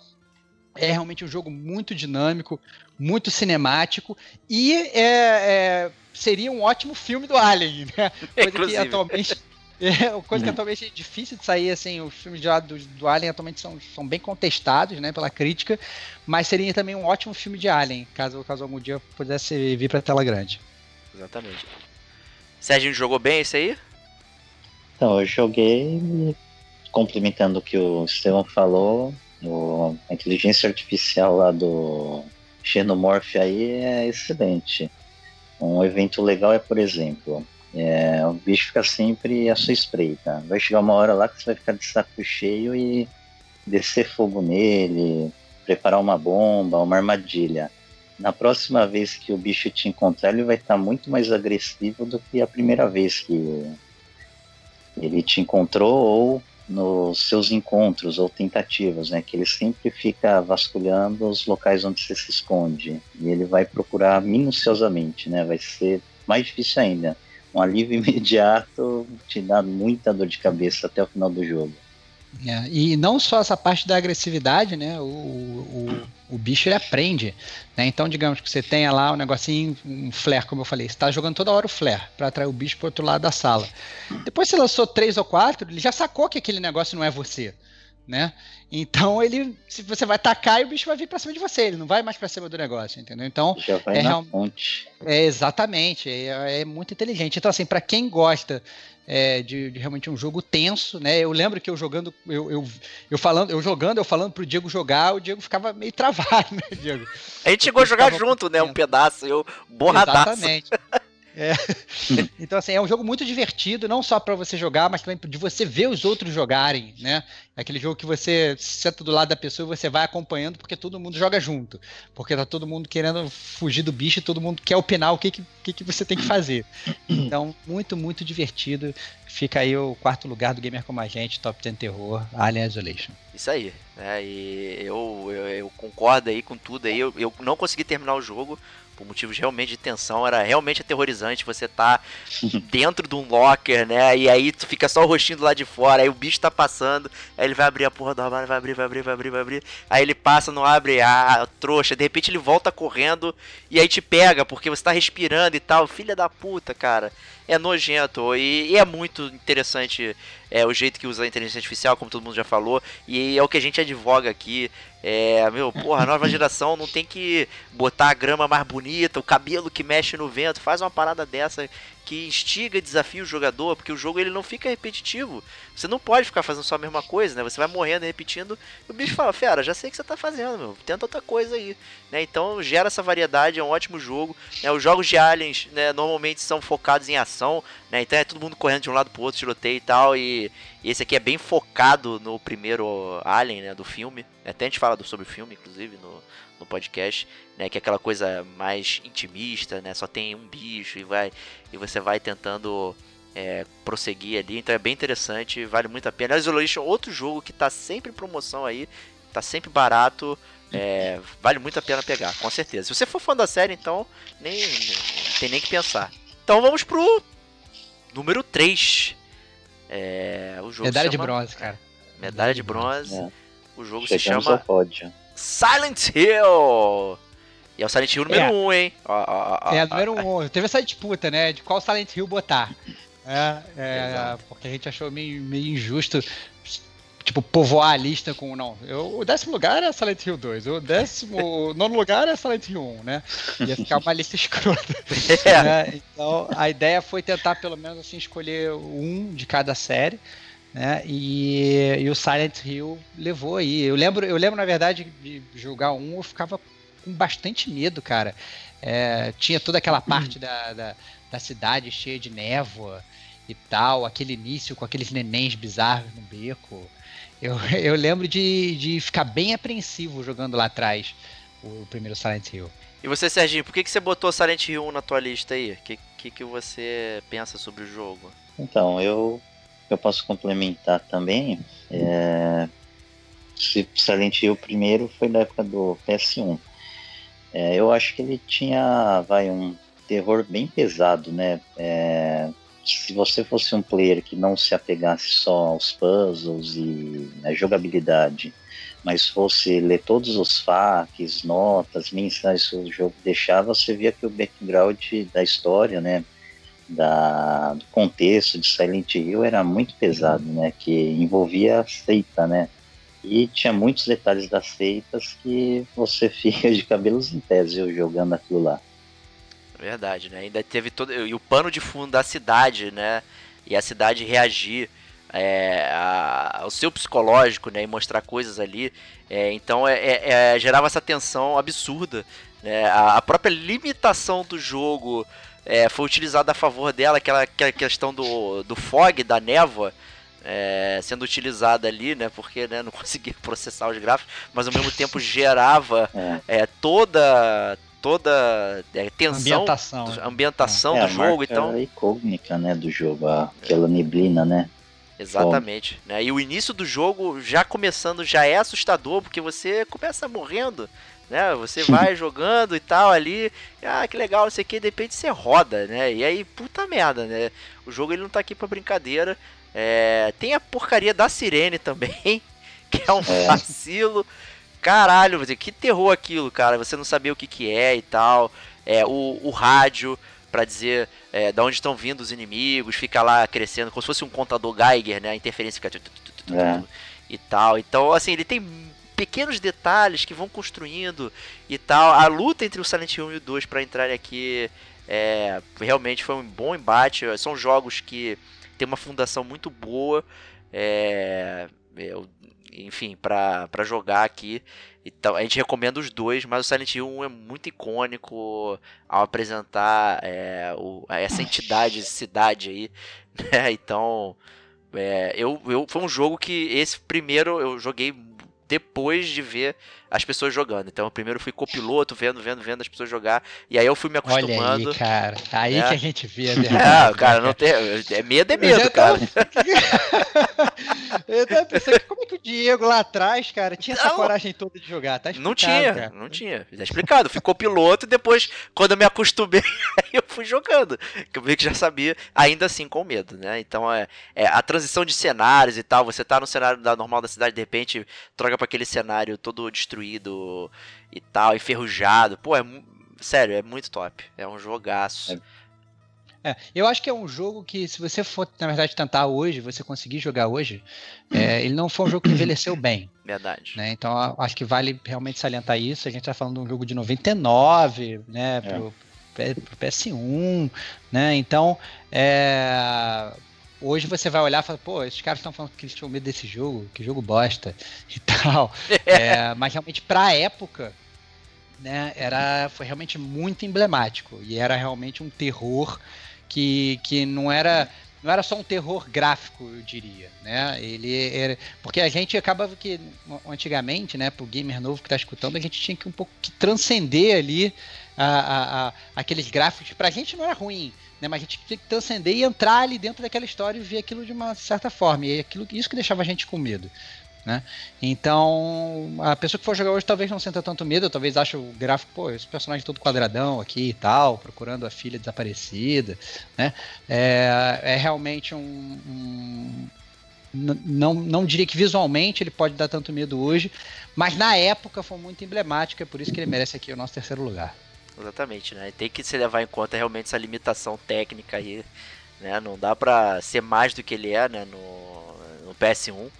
É realmente um jogo muito dinâmico, muito cinemático e é, é, seria um ótimo filme do Alien, né? Coisa que Inclusive. atualmente é, coisa que atualmente é difícil de sair, assim, os filmes de, do, do Alien atualmente são, são bem contestados, né, pela crítica, mas seria também um ótimo filme de Alien, caso, caso algum dia pudesse vir pra tela grande. Exatamente. Serginho jogou bem esse aí? Então, eu joguei complementando o que o Estevão falou, o- a inteligência artificial lá do Xenomorph aí é excelente. Um evento legal é, por exemplo, É, o bicho fica sempre à sua espreita. Vai chegar uma hora lá que você vai ficar de saco cheio e descer fogo nele, preparar uma bomba, uma armadilha. Na próxima vez que o bicho te encontrar, ele vai estar muito mais agressivo do que a primeira vez que ele te encontrou ou nos seus encontros ou tentativas, né? Que ele sempre fica vasculhando os locais onde você se esconde e ele vai procurar minuciosamente, né? Vai ser mais difícil ainda. Um alívio imediato te dá muita dor de cabeça até o final do jogo. É, e não só essa parte da agressividade, né? O, o, o bicho ele aprende. Né? Então, digamos que você tenha lá um negocinho, um flare, como eu falei, você está jogando toda hora o flare para atrair o bicho para outro lado da sala. Depois você lançou três ou quatro, ele já sacou que aquele negócio não é você. Né? Então ele, se você vai tacar, o bicho vai vir para cima de você, ele não vai mais para cima do negócio, entendeu? Então já vai é, na fonte. é exatamente, é, é muito inteligente. Então assim, para quem gosta é, de, de, realmente um jogo tenso, né? Eu lembro que eu jogando, eu, eu, eu, falando, eu jogando, eu falando pro Diego jogar, o Diego ficava meio travado, né, Diego? A gente chegou a jogar junto, né? Um pedaço, eu borradaço. Exatamente. É. então, assim, é um jogo muito divertido, não só para você jogar, mas também de você ver os outros jogarem, né? É aquele jogo que você senta do lado da pessoa e você vai acompanhando porque todo mundo joga junto. Porque tá todo mundo querendo fugir do bicho e todo mundo quer opinar o que, que, que você tem que fazer. Então, muito, muito divertido. Fica aí o quarto lugar do Gamer Como a Gente, Top 10 Terror, Alien Isolation. Isso aí, né? E eu, eu, eu concordo aí com tudo aí. Eu, eu não consegui terminar o jogo por motivos realmente de tensão, era realmente aterrorizante. Você tá dentro de um locker, né? E aí tu fica só o rostinho do lado de fora, aí o bicho tá passando, aí ele vai abrir a porra do armário, vai abrir, vai abrir, vai abrir, vai abrir. Aí ele passa, não abre, ah, trouxa. De repente ele volta correndo e aí te pega, porque você tá respirando e tal. Filha da puta, cara. É nojento e, e é muito interessante é, o jeito que usa a inteligência artificial, como todo mundo já falou, e é o que a gente advoga aqui. É, meu, porra, a nova geração não tem que botar a grama mais bonita, o cabelo que mexe no vento, faz uma parada dessa que instiga e desafia o jogador, porque o jogo ele não fica repetitivo. Você não pode ficar fazendo só a mesma coisa, né? Você vai morrendo e repetindo. E o bicho fala, fera, já sei o que você tá fazendo, meu. Tenta outra coisa aí. Né? Então gera essa variedade, é um ótimo jogo. Né? Os jogos de aliens, né, normalmente são focados em ação, né? Então é todo mundo correndo de um lado pro outro, tiroteio e tal. E, esse aqui é bem focado no primeiro Alien, né? Do filme. Até a gente fala sobre o filme, inclusive, no, no podcast, né, que é aquela coisa mais intimista, né, só tem um bicho e vai e você vai tentando é, prosseguir ali, então é bem interessante, vale muito a pena. Isolation, outro jogo que está sempre em promoção aí, está sempre barato, é, vale muito a pena pegar, com certeza. Se você for fã da série, então nem, nem tem nem que pensar. Então vamos pro número 3. É, o jogo Medalha chama... de bronze, cara. Medalha de bronze. É. O jogo Chegamos se chama Silent Hill. E é o Silent Hill número 1, é. um, hein? Ó, ó, ó, é, número 1. Um. Teve essa disputa, né? De qual Silent Hill botar. É, é porque a gente achou meio, meio injusto, tipo, povoar a lista com. Não, eu, o décimo lugar é Silent Hill 2, o décimo nono lugar é Silent Hill 1, né? Ia ficar uma lista escrota. É. Né? Então, a ideia foi tentar, pelo menos, assim, escolher um de cada série né? E, e, o Silent Hill levou aí. Eu lembro, eu lembro na verdade de jogar um, eu ficava com bastante medo, cara. É, tinha toda aquela parte da, da, da, cidade cheia de névoa e tal, aquele início com aqueles nenéns bizarros no beco. Eu, eu lembro de, de ficar bem apreensivo jogando lá atrás o primeiro Silent Hill. E você, Serginho, por que, que você botou Silent Hill 1 na tua lista aí? O que, que, que você pensa sobre o jogo? Então, eu eu posso complementar também, é, Silent Hill primeiro foi da época do PS1. É, eu acho que ele tinha, vai, um terror bem pesado, né? É, se você fosse um player que não se apegasse só aos puzzles e à né, jogabilidade, mas fosse ler todos os facs, notas, mensagens que o jogo deixava, você via que o background da história, né? da, do contexto de Silent Hill era muito pesado, né? Que envolvia a seita, né? E tinha muitos detalhes das seitas que você fica de cabelos em pés eu jogando aquilo lá. Verdade, né? Ainda teve todo. E o pano de fundo da cidade, né? E a cidade reagir é, a, ao seu psicológico, né? E mostrar coisas ali. É, então é, é, é gerava essa tensão absurda Né? A, a própria limitação do jogo é, foi utilizada a favor dela, aquela, aquela questão do, do fog, da névoa, é, sendo utilizada ali, né? Porque né, não conseguia processar os gráficos, mas ao mesmo tempo gerava É. é, toda toda é, tensão, Ambientação, do- né? ambientação É, do a jogo, marca então icônica, né, do jogo, a- aquela neblina, né? Exatamente. Né? E o início do jogo, já começando, já é assustador, porque você começa morrendo, né? Você vai jogando e tal ali, ah, que legal, não sei o que, de repente você roda, né? E aí, puta merda, né? O jogo ele não tá aqui pra brincadeira. É, tem a porcaria da sirene também, que é um É. Caralho, que terror aquilo, cara. Você não sabia o que que é e tal. É, o, o rádio pra dizer é, da onde estão vindo os inimigos, fica lá crescendo, como se fosse um contador Geiger, né? A interferência fica É. e tal. Então, assim, ele tem pequenos detalhes que vão construindo e tal. A luta entre o Silent Hill e o 2 para entrar aqui é, realmente foi um bom embate. São jogos que tem uma fundação muito boa. É, eu- enfim, pra jogar aqui. Então, a gente recomenda os dois, mas o Silent Hill 1 é muito icônico ao apresentar é, o- essa entidade, essa cidade aí, né? Então, é, eu, eu, foi um jogo que esse primeiro eu joguei depois de ver as pessoas jogando. Então, primeiro eu fui copiloto, vendo, vendo, vendo as pessoas jogar, e aí eu fui me Olha acostumando. aí, cara. Aí É. que a gente vê a verdade. É, cara, não tem. É medo, é Eu medo, já cara. Eu tava pensando, como é que o Diego lá atrás, cara, tinha essa Não. coragem toda de jogar? Tá Não tinha, cara. não tinha. Já explicado. Ficou piloto e depois, quando eu me acostumei, aí eu fui jogando. Que eu vi que já sabia, ainda assim com medo, né? Então é, é a transição de cenários e tal. Você tá no cenário da normal da cidade, de repente troca pra aquele cenário todo destruído e tal, enferrujado. Pô, é sério, é muito top. É um jogaço. É, eu acho que é um jogo que, se você for, na verdade, tentar hoje, você conseguir jogar hoje, é, ele não foi um jogo que envelheceu bem. Verdade. Né? Então, acho que vale realmente salientar isso. A gente tá falando de um jogo de 99, né? Pro, pro PS1, né? Então, é, hoje você vai olhar e falar, pô, esses caras estão falando que eles tinham medo desse jogo, que jogo bosta e tal. É, mas realmente, pra época, né, era, foi realmente muito emblemático. E era realmente um terror que, que não era. Não era só um terror gráfico, eu diria, né? Ele era, porque a gente acaba que antigamente, né, pro gamer novo que tá escutando, a gente tinha que um pouco que transcender ali a, a, a- aqueles gráficos. Pra gente não era ruim, né? Mas a gente tinha que transcender e entrar ali dentro daquela história e ver aquilo de uma certa forma. E aquilo, isso que deixava a gente com medo. Né? Então, a pessoa que for jogar hoje talvez não sinta tanto medo, talvez ache o gráfico, pô, esse personagem todo quadradão aqui e tal, procurando a filha desaparecida, né? É, é realmente um. um- não, não diria que visualmente ele pode dar tanto medo hoje, mas na época foi muito emblemático, é por isso que ele merece aqui o nosso terceiro lugar. Exatamente, né? Tem que se levar em conta realmente essa limitação técnica aí, né? Não dá pra ser mais do que ele é, né? No, no PS1,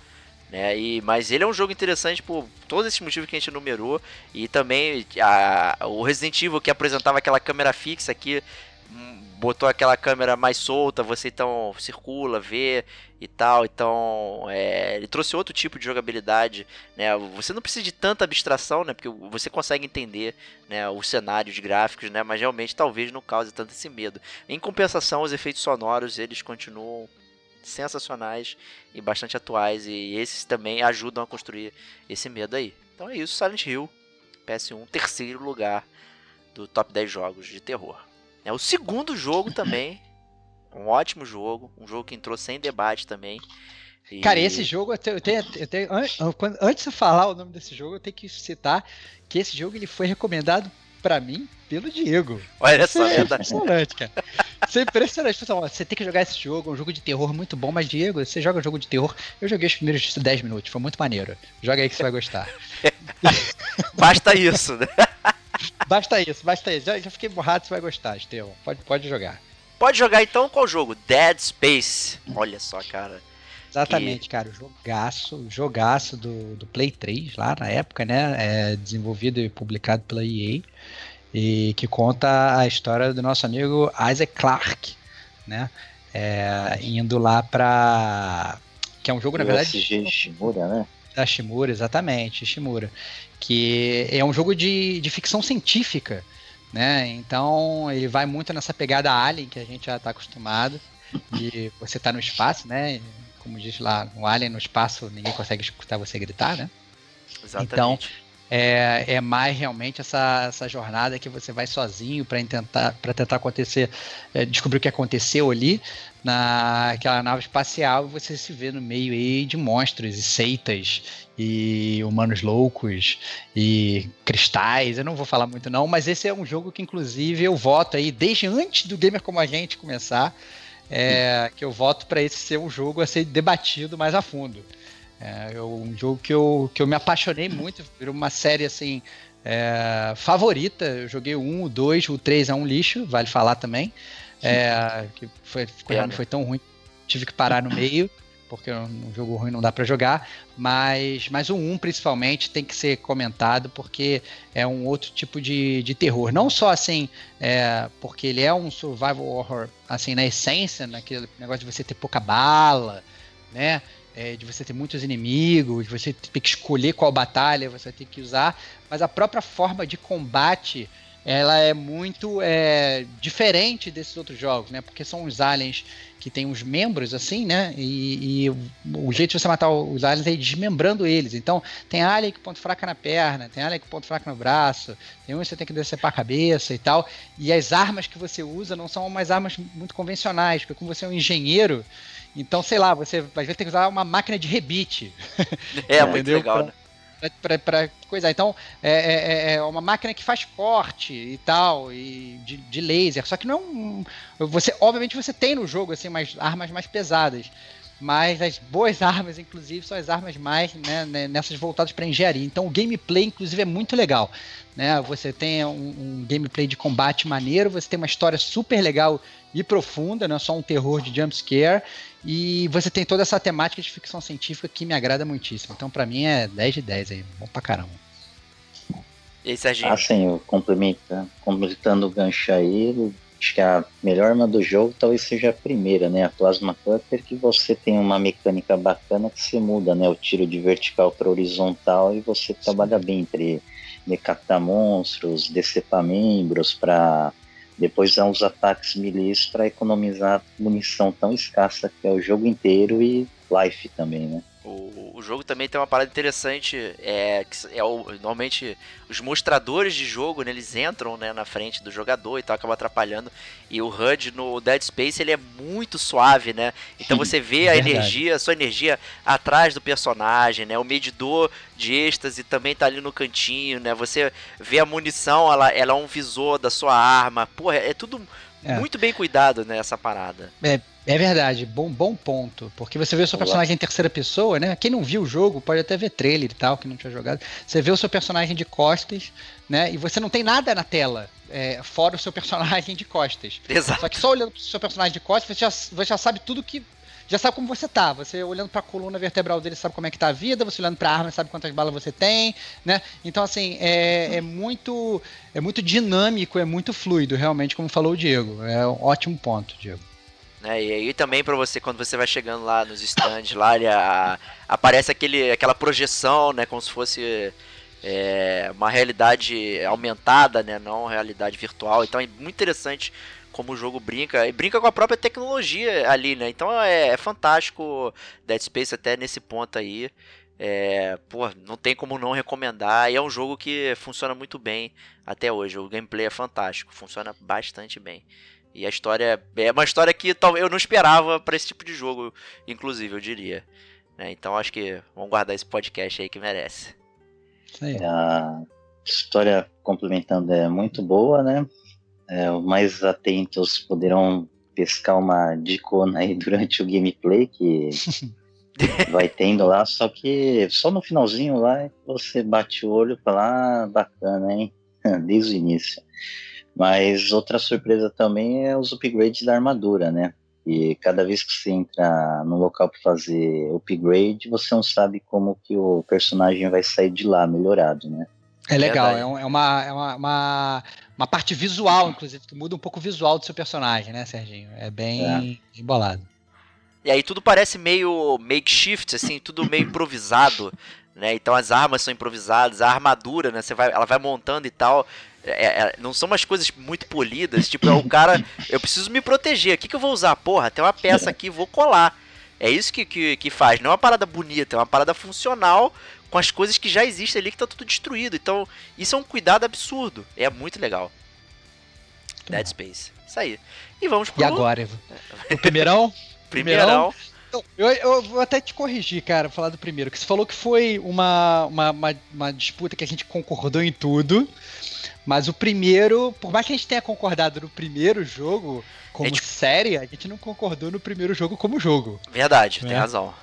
né? E, mas ele é um jogo interessante por todos esses motivos que a gente enumerou e também a, o Resident Evil que apresentava aquela câmera fixa aqui botou aquela câmera mais solta, você então circula, vê e tal, então é, ele trouxe outro tipo de jogabilidade, né? Você não precisa de tanta abstração, né? Porque você consegue entender né, os cenários gráficos, né, mas realmente talvez não cause tanto esse medo. Em compensação, os efeitos sonoros eles continuam sensacionais e bastante atuais e esses também ajudam a construir esse medo aí. Então é isso, Silent Hill, PS1, terceiro lugar do top 10 jogos de terror. É o segundo jogo também, um ótimo jogo, um jogo que entrou sem debate também. E- Cara, esse jogo, eu tenho, eu tenho- eu tenho- antes de eu falar o nome desse jogo, eu tenho que citar que esse jogo ele foi recomendado pra mim pelo Diego. Olha só, Isso é verdade. impressionante, cara. Isso é impressionante. Pessoal, ó, você tem que jogar esse jogo, é um jogo de terror muito bom, mas Diego, você joga um jogo de terror. Eu joguei os primeiros 10 minutos, foi muito maneiro. Joga aí que você vai gostar. Basta isso, né? Basta isso, basta isso. Já, já fiquei borrado, você vai gostar, Estevão. Pode, pode jogar. Pode jogar então qual jogo? Dead Space. Olha só, cara. Exatamente, cara. O jogaço, jogaço do, do Play 3, lá na época, né? É, desenvolvido e publicado pela EA. E que conta a história do nosso amigo Isaac Clarke, né? É, indo lá pra. Que é um jogo, na verdade. USG Shimura, né? Da Shimura, exatamente, Shimura. Que é um jogo de, de ficção científica, né? Então ele vai muito nessa pegada Alien que a gente já está acostumado. De você tá no espaço, né? Como diz lá, no Alien no espaço, ninguém consegue escutar você gritar, né? Exatamente. Então, é, é mais realmente essa, essa jornada que você vai sozinho para tentar, para tentar acontecer, é, descobrir o que aconteceu ali naquela nave espacial você se vê no meio aí de monstros e seitas e humanos loucos e cristais. Eu não vou falar muito não, mas esse é um jogo que inclusive eu voto aí desde antes do Gamer como a gente começar, é, que eu voto para esse ser um jogo a ser debatido mais a fundo. É um jogo que eu, que eu me apaixonei muito, virou uma série assim é, favorita. Eu joguei o 1, o 2, o 3 é um lixo, vale falar também. É, que foi, foi, foi tão ruim, tive que parar no meio, porque um jogo ruim não dá para jogar. Mas, mas o 1 principalmente tem que ser comentado, porque é um outro tipo de, de terror. Não só assim, é, porque ele é um survival horror, assim, na essência, naquele negócio de você ter pouca bala, né? é, de você ter muitos inimigos, de você ter que escolher qual batalha você tem que usar, mas a própria forma de combate ela é muito é, diferente desses outros jogos, né? Porque são os aliens que têm os membros assim, né? E, e, o jeito de você matar os aliens é desmembrando eles. Então, tem alien com ponto fraco na perna, tem alien com ponto fraco no braço, tem um que você tem que decepar a cabeça e tal. E as armas que você usa não são umas armas muito convencionais, porque como você é um engenheiro, então, sei lá, você vai ter que usar uma máquina de rebite. É, muito legal, pra, né? Pra, coisa. Então, é, é, é, uma máquina que faz corte e tal, e de, de laser. Só que não. Você, obviamente, você tem no jogo assim, mais, armas mais pesadas. Mas as boas armas, inclusive, são as armas mais né, né nessas voltadas para engenharia. Então o gameplay, inclusive, é muito legal. Né? Você tem um, um, gameplay de combate maneiro, você tem uma história super legal e profunda, não é só um terror de jumpscare. E você tem toda essa temática de ficção científica que me agrada muitíssimo. Então, para mim, é 10 de 10 aí. Bom pra caramba. E aí, Serginho? Ah, sim, complementando, completando o gancho aí, acho que a melhor arma do jogo talvez seja a primeira, né? A Plasma Cutter, que você tem uma mecânica bacana que você muda, né? O tiro de vertical para horizontal e você sim. trabalha bem entre decapitar monstros, decepar membros para depois há uns ataques milis para economizar munição tão escassa que é o jogo inteiro e life também, né? O, o jogo também tem uma parada interessante, é que é o, normalmente os mostradores de jogo, né, eles entram né, na frente do jogador e tal, acaba atrapalhando. E o HUD no Dead Space ele é muito suave, né? Então você vê a Verdade. energia, a sua energia atrás do personagem, né? O medidor de êxtase também tá ali no cantinho, né? Você vê a munição, ela, ela é um visor da sua arma. Porra, é tudo é. muito bem cuidado nessa parada. É, é verdade, bom, bom ponto. Porque você vê o seu personagem em terceira pessoa, né? Quem não viu o jogo pode até ver trailer e tal, que não tinha jogado. Você vê o seu personagem de costas, né? E você não tem nada na tela, é, fora o seu personagem de costas. Exato. Só que só olhando pro seu personagem de costas, você já, você já sabe tudo que já sabe como você tá. Você olhando para a coluna vertebral dele sabe como é que tá a vida, você olhando para a arma sabe quantas balas você tem, né? Então assim, é, é, muito é muito dinâmico, é muito fluido, realmente, como falou o Diego. É um ótimo ponto, Diego. Né? E aí também para você, quando você vai chegando lá nos stands, lá a, aparece aquele, aquela projeção, né? Como se fosse é, uma realidade aumentada, né? Não realidade virtual. Então é muito interessante como o jogo brinca. E brinca com a própria tecnologia ali, né? Então é, é fantástico Dead Space até nesse ponto aí. É, pô, não tem como não recomendar. E é um jogo que funciona muito bem até hoje. O gameplay é fantástico, funciona bastante bem. E a história é uma história que eu não esperava para esse tipo de jogo, inclusive, eu diria. Né? Então acho que vamos guardar esse podcast aí que merece. A história complementando é muito boa, né? É, os mais atentos poderão pescar uma dicona aí durante o gameplay que vai tendo lá, só que só no finalzinho lá você bate o olho e fala, ah, bacana, hein? Desde o início. Mas outra surpresa também é os upgrades da armadura, né? E cada vez que você entra no local para fazer upgrade, você não sabe como que o personagem vai sair de lá melhorado, né? É legal, é, é, uma, é uma, uma, uma, parte visual, inclusive, que muda um pouco o visual do seu personagem, né, Serginho? É bem é. embolado. E aí tudo parece meio makeshift, assim, tudo meio improvisado né? Então as armas são improvisadas, a armadura, né? Você vai, ela vai montando e tal. É, é, não são umas coisas muito polidas, tipo, é o cara, eu preciso me proteger, o que, que eu vou usar? Porra, tem uma peça aqui, vou colar. É isso que, que, que faz, não é uma parada bonita, é uma parada funcional com as coisas que já existem ali que tá tudo destruído. Então, isso é um cuidado absurdo. É muito legal. Muito Dead bom. Space. Isso aí. E vamos pro. E agora, Evo? O primeirão? primeirão. Eu, eu, vou até te corrigir, cara, falar do primeiro. Que você falou que foi uma, uma, uma, uma disputa que a gente concordou em tudo. Mas o primeiro, por mais que a gente tenha concordado no primeiro jogo como gente... série, a gente não concordou no primeiro jogo como jogo. Verdade, né? tem razão.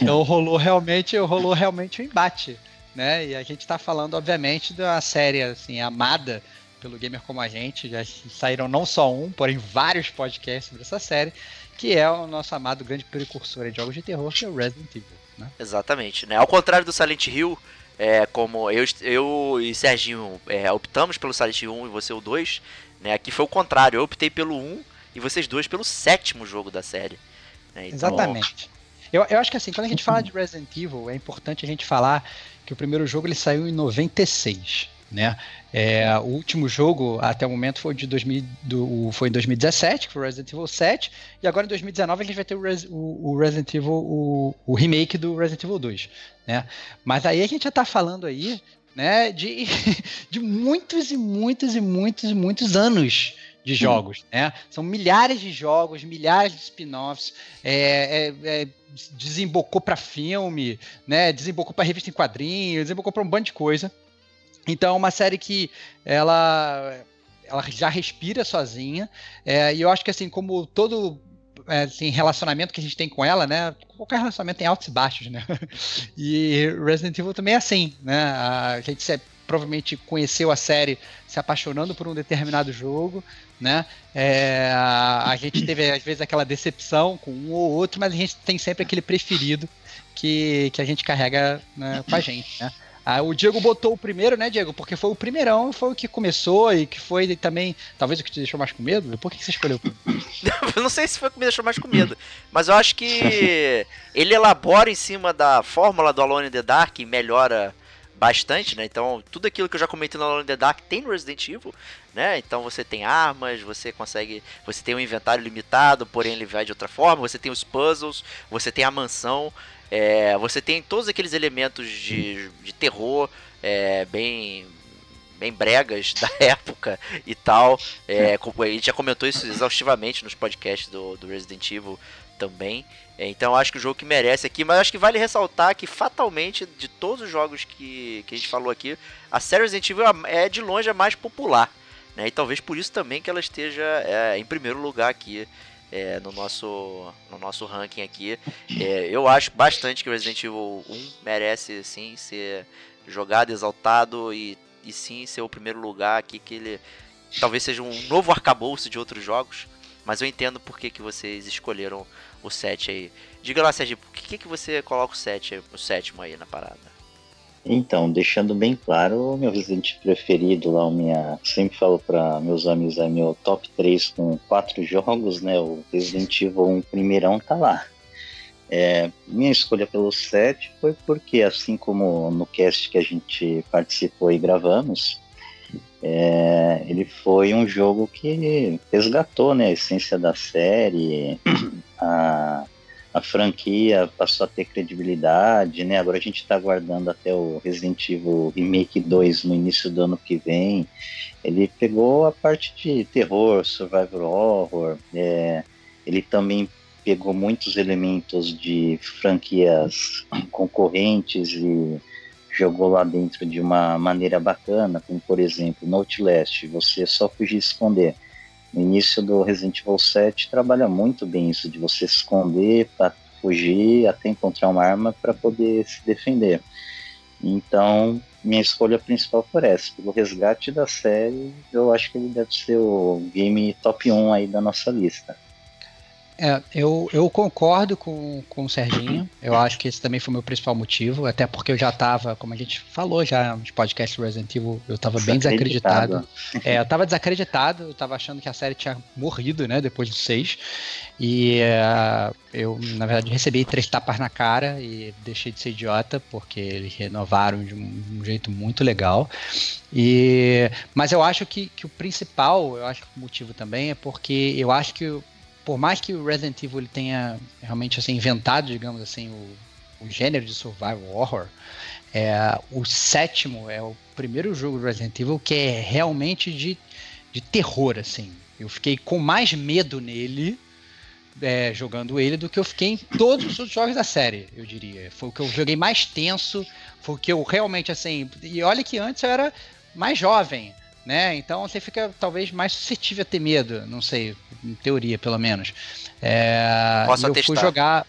Então rolou realmente, rolou realmente um embate, né? E a gente tá falando, obviamente, da série assim, amada pelo gamer como a gente. Já saíram não só um, porém vários podcasts sobre essa série, que é o nosso amado grande precursor de jogos de terror, que é o Resident Evil. Né? Exatamente, né? Ao contrário do Silent Hill, é, como eu, eu e Serginho é, optamos pelo Silent Hill 1 e você o 2, né? Aqui foi o contrário, eu optei pelo 1 e vocês dois pelo sétimo jogo da série. Né? Então, Exatamente. Eu, eu acho que assim, quando a gente fala de Resident Evil, é importante a gente falar que o primeiro jogo ele saiu em 96. Né? É, o último jogo até o momento foi de 2000, do, foi em 2017, que foi Resident Evil 7, e agora em 2019 a gente vai ter o, Res, o, o Resident Evil, o, o, remake do Resident Evil 2. Né? Mas aí a gente já está falando aí né, de, de muitos e muitos e muitos e muitos anos de jogos, né? São milhares de jogos, milhares de spin-offs, é, é, é, desembocou para filme, né? Desembocou para revista em quadrinhos, desembocou para um bando de coisa. Então é uma série que ela, ela já respira sozinha. É, e eu acho que assim, como todo é, assim, relacionamento que a gente tem com ela, né? Qualquer relacionamento tem altos e baixos, né? E Resident Evil também é assim, né? A gente se, provavelmente conheceu a série se apaixonando por um determinado jogo, né? É, a, gente teve às vezes aquela decepção com um ou outro, mas a gente tem sempre aquele preferido que, que a gente carrega né, com a gente, né? Ah, o Diego botou o primeiro, né, Diego? Porque foi o primeirão, foi o que começou e que foi também, talvez o que te deixou mais com medo. Por que, você escolheu? eu não sei se foi o que me deixou mais com medo, mas eu acho que ele elabora em cima da fórmula do Alone in the Dark e melhora bastante, né? Então, tudo aquilo que eu já comentei no Alone in the Dark tem no Resident Evil, né? Então, você tem armas, você consegue, você tem um inventário limitado, porém ele vai de outra forma, você tem os puzzles, você tem a mansão, é, você tem todos aqueles elementos de, de terror é, bem bem bregas da época e tal. É, a gente já comentou isso exaustivamente nos podcasts do, do Resident Evil também. É, então acho que o jogo que merece aqui, mas acho que vale ressaltar que fatalmente de todos os jogos que, que a gente falou aqui, a série Resident Evil é de longe a mais popular. Né? E talvez por isso também que ela esteja é, em primeiro lugar aqui é, no, nosso, no nosso ranking aqui. É, eu acho bastante que o Resident Evil 1 merece sim ser jogado, exaltado e, e sim ser o primeiro lugar aqui que ele talvez seja um novo arcabouço de outros jogos. Mas eu entendo por que, que vocês escolheram o 7 aí. Diga lá, Sérgio, por que, que você coloca o 7, o sétimo aí na parada? Então, deixando bem claro, meu Resident preferido lá, o minha, sempre falo para meus amigos, é meu top 3 com quatro jogos, né? O Resident Evil 1 primeirão tá lá. É, minha escolha pelo 7 foi porque, assim como no cast que a gente participou e gravamos, é, ele foi um jogo que resgatou né, a essência da série, a, a franquia passou a ter credibilidade, né? Agora a gente está aguardando até o Resident Evil Remake 2 no início do ano que vem. Ele pegou a parte de terror, survival horror, é, ele também pegou muitos elementos de franquias concorrentes e jogou lá dentro de uma maneira bacana, como por exemplo, no Outlast, você só fugir e esconder no início do Resident Evil 7 trabalha muito bem isso de você se esconder para fugir até encontrar uma arma para poder se defender. Então, minha escolha principal foi essa. Pelo resgate da série, eu acho que ele deve ser o game top 1 aí da nossa lista. É, eu, eu concordo com, com o Serginho. Eu acho que esse também foi o meu principal motivo. Até porque eu já estava, como a gente falou já nos podcasts Resident Evil, eu estava bem desacreditado. É, eu estava desacreditado, eu estava achando que a série tinha morrido, né? Depois do 6. E uh, eu, na verdade, recebi três tapas na cara e deixei de ser idiota, porque eles renovaram de um, um jeito muito legal. E, mas eu acho que, que o principal, eu acho que o motivo também é porque eu acho que por mais que o Resident Evil ele tenha realmente assim, inventado, digamos assim, o, o gênero de survival horror, é, o sétimo é o primeiro jogo do Resident Evil que é realmente de, de terror, assim. Eu fiquei com mais medo nele é, jogando ele do que eu fiquei em todos os outros jogos da série, eu diria. Foi o que eu joguei mais tenso, foi o que eu realmente, assim. E olha que antes eu era mais jovem né? Então você fica talvez mais suscetível a ter medo, não sei, em teoria pelo menos. É, Posso eu atestar. fui jogar.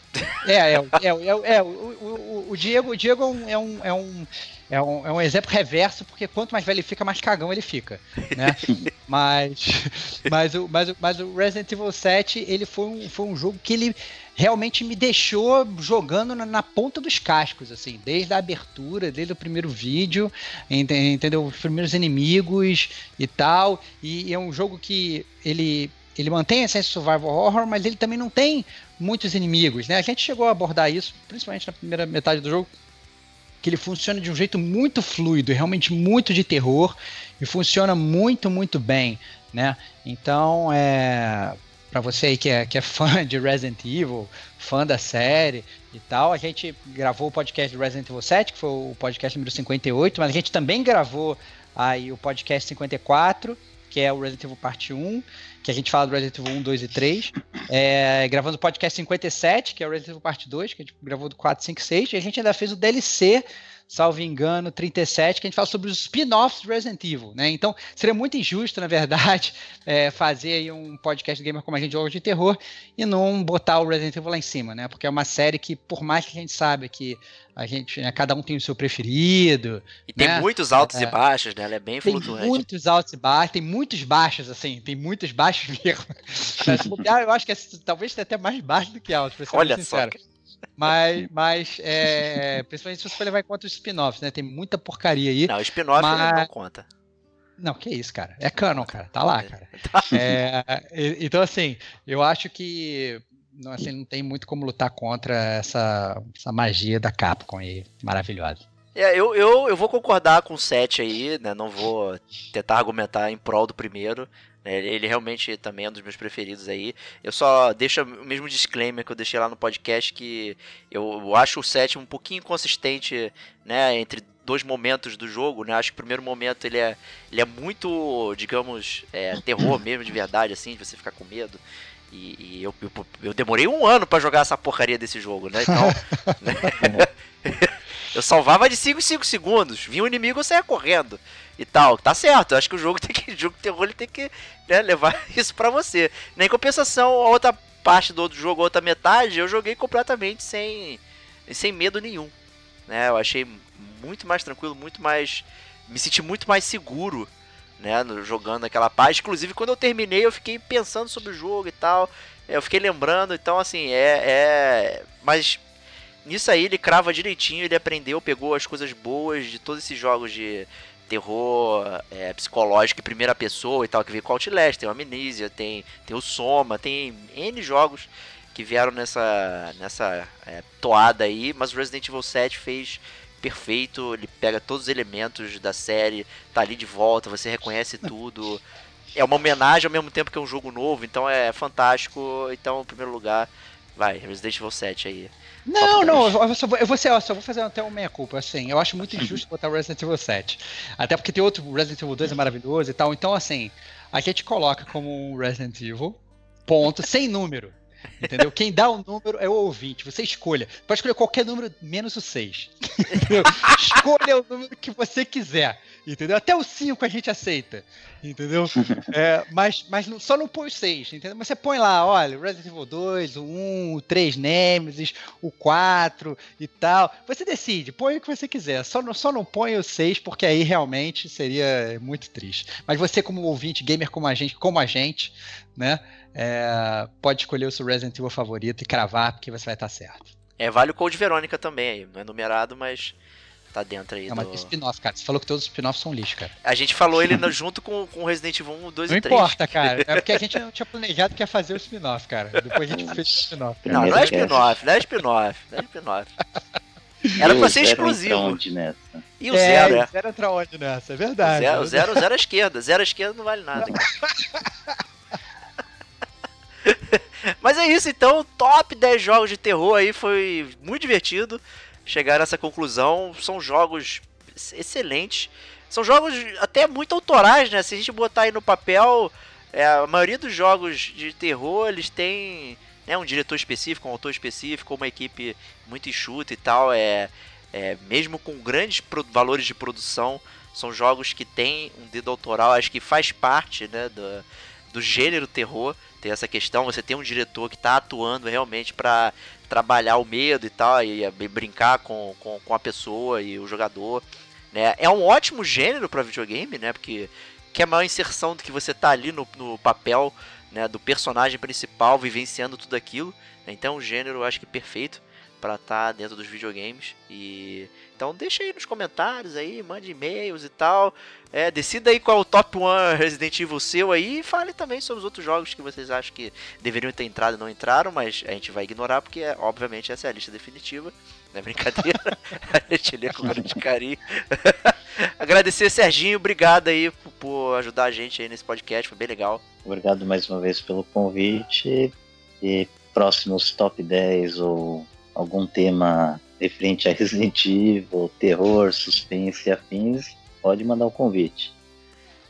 É, é, é, é, é o, o, o, Diego, o Diego é um, é um, é um, é um exemplo reverso, porque quanto mais velho ele fica, mais cagão ele fica, né? mas, mas, o, mas, o, mas o Resident Evil 7, ele foi um, foi um jogo que ele realmente me deixou jogando na, na, ponta dos cascos, assim, desde a abertura, desde o primeiro vídeo, entendeu? Os primeiros inimigos e tal. E, e é um jogo que ele ele mantém a essência survival horror, mas ele também não tem muitos inimigos, né? A gente chegou a abordar isso, principalmente na primeira metade do jogo, que ele funciona de um jeito muito fluido, realmente muito de terror e funciona muito, muito bem, né? Então, é, para você aí que é, que é fã de Resident Evil, fã da série e tal, a gente gravou o podcast do Resident Evil 7, que foi o podcast número 58, mas a gente também gravou aí o podcast 54, que é o Resident Evil Parte 1, que a gente fala do Resident Evil 1, 2 e 3. É, gravando o podcast 57, que é o Resident Evil Parte 2, que a gente gravou do 4, 5 6, e a gente ainda fez o DLC salvo engano, 37, que a gente fala sobre os spin-offs do Resident Evil, né? Então, seria muito injusto, na verdade, é, fazer aí um podcast gamer como a gente joga de terror e não botar o Resident Evil lá em cima, né? Porque é uma série que, por mais que a gente saiba que a gente, né, cada um tem o seu preferido. E tem né? muitos altos é, e baixos, né? Ela é bem tem flutuante. Tem muitos altos e baixos, tem muitos baixos, assim, tem muitos baixos mesmo. eu acho que é, talvez tenha até mais baixo do que alto, pra ser Olha sincero. Só. Mas, mas é, principalmente se você for levar em conta os spin-offs, né? Tem muita porcaria aí. Não, spin-off mas... não conta. Não, que isso, cara. É canon, cara. Tá lá, cara. É, então, assim, eu acho que não, assim, não tem muito como lutar contra essa, essa magia da Capcom aí, maravilhosa. É, eu, eu, eu vou concordar com o 7 aí, né? Não vou tentar argumentar em prol do primeiro. Né? Ele realmente também é um dos meus preferidos aí. Eu só deixo o mesmo disclaimer que eu deixei lá no podcast que eu acho o sétimo um pouquinho inconsistente, né, entre dois momentos do jogo, né? Acho que o primeiro momento ele é, ele é muito, digamos, é, terror mesmo de verdade, assim, de você ficar com medo. E, e eu, eu, eu, demorei um ano para jogar essa porcaria desse jogo, né? Então. né? eu salvava de 5 em 5 segundos. Vinha um inimigo, eu saía correndo e tal. Tá certo, eu acho que o jogo tem que. O jogo de terror ele tem que né, levar isso para você. Na compensação, a outra parte do outro jogo, a outra metade, eu joguei completamente sem, sem medo nenhum. Né? Eu achei muito mais tranquilo, muito mais. Me senti muito mais seguro. Né, jogando aquela parte. Inclusive, quando eu terminei, eu fiquei pensando sobre o jogo e tal. Eu fiquei lembrando, então assim, é. é... Mas nisso aí ele crava direitinho, ele aprendeu, pegou as coisas boas de todos esses jogos de terror é, psicológico em primeira pessoa e tal, que veio com Outlast, tem o Amnesia, tem, tem o Soma, tem N jogos que vieram nessa, nessa é, toada aí, mas o Resident Evil 7 fez perfeito, ele pega todos os elementos da série, tá ali de volta, você reconhece tudo. É uma homenagem ao mesmo tempo que é um jogo novo, então é fantástico. Então, em primeiro lugar, vai, Resident Evil 7 aí. Não, não, eu, só vou, eu, vou, eu só vou fazer até uma meia-culpa, assim. Eu acho muito injusto botar Resident Evil 7. Até porque tem outro Resident Evil 2 é maravilhoso e tal. Então, assim, a gente coloca como um Resident Evil, ponto, sem número. Entendeu? Quem dá o número é o ouvinte. Você escolha. Pode escolher qualquer número menos o 6. Escolha o número que você quiser. entendeu? Até o 5 a gente aceita, entendeu? É, mas mas não, só não põe o 6, entendeu? Mas você põe lá, olha, Resident Evil 2, o 1, o 3 Nemesis, o 4 e tal. Você decide, põe o que você quiser. Só não, só não põe o 6, porque aí realmente seria muito triste. Mas você, como ouvinte, gamer como a gente, como a gente, né? É, pode escolher o seu Resident Evil favorito e cravar, porque você vai estar certo. É, vale o Code Verônica também aí. Não é numerado, mas tá dentro aí. Não, do... mas spin-off, cara. Você falou que todos os spin-offs são lixo, cara. A gente falou ele junto com, com Resident Evil 1, 2 não e 3. Não importa, cara. É porque a gente não tinha planejado que ia fazer o spin-off, cara. Depois a gente fez o spin-off. Não, não é spin-off, não é spin-off, não é spin-off. Era pra ser exclusivo. Onde nessa? E o é, zero, é. O zero entra onde nessa? É verdade. O zero, o zero, zero à esquerda. Zero à esquerda não vale nada. Mas é isso, então. Top 10 jogos de terror aí foi muito divertido chegar nessa conclusão. São jogos excelentes. São jogos até muito autorais, né? Se a gente botar aí no papel, é, a maioria dos jogos de terror eles têm né, um diretor específico, um autor específico, uma equipe muito enxuta e tal. É, é mesmo com grandes valores de produção, são jogos que têm um dedo autoral. Acho que faz parte né, do, do gênero terror. Tem essa questão, você tem um diretor que está atuando realmente para trabalhar o medo e tal, e, e brincar com, com, com, a pessoa e o jogador. Né? É um ótimo gênero para videogame, né? Porque que é a maior inserção do que você tá ali no, no papel né, do personagem principal vivenciando tudo aquilo. Né? Então é um gênero, eu acho que perfeito para estar tá dentro dos videogames. E então deixa aí nos comentários aí, mande e-mails e tal. É, decida aí qual é o top 1 Resident Evil seu aí e fale também sobre os outros jogos que vocês acham que deveriam ter entrado e não entraram, mas a gente vai ignorar porque obviamente essa é a lista definitiva. Não é brincadeira. a gente lê com grande carinho. Agradecer, Serginho, obrigado aí por, por ajudar a gente aí nesse podcast, foi bem legal. Obrigado mais uma vez pelo convite e próximos top 10 ou algum tema referente a Resident Evil, terror, suspense e afins, pode mandar o um convite.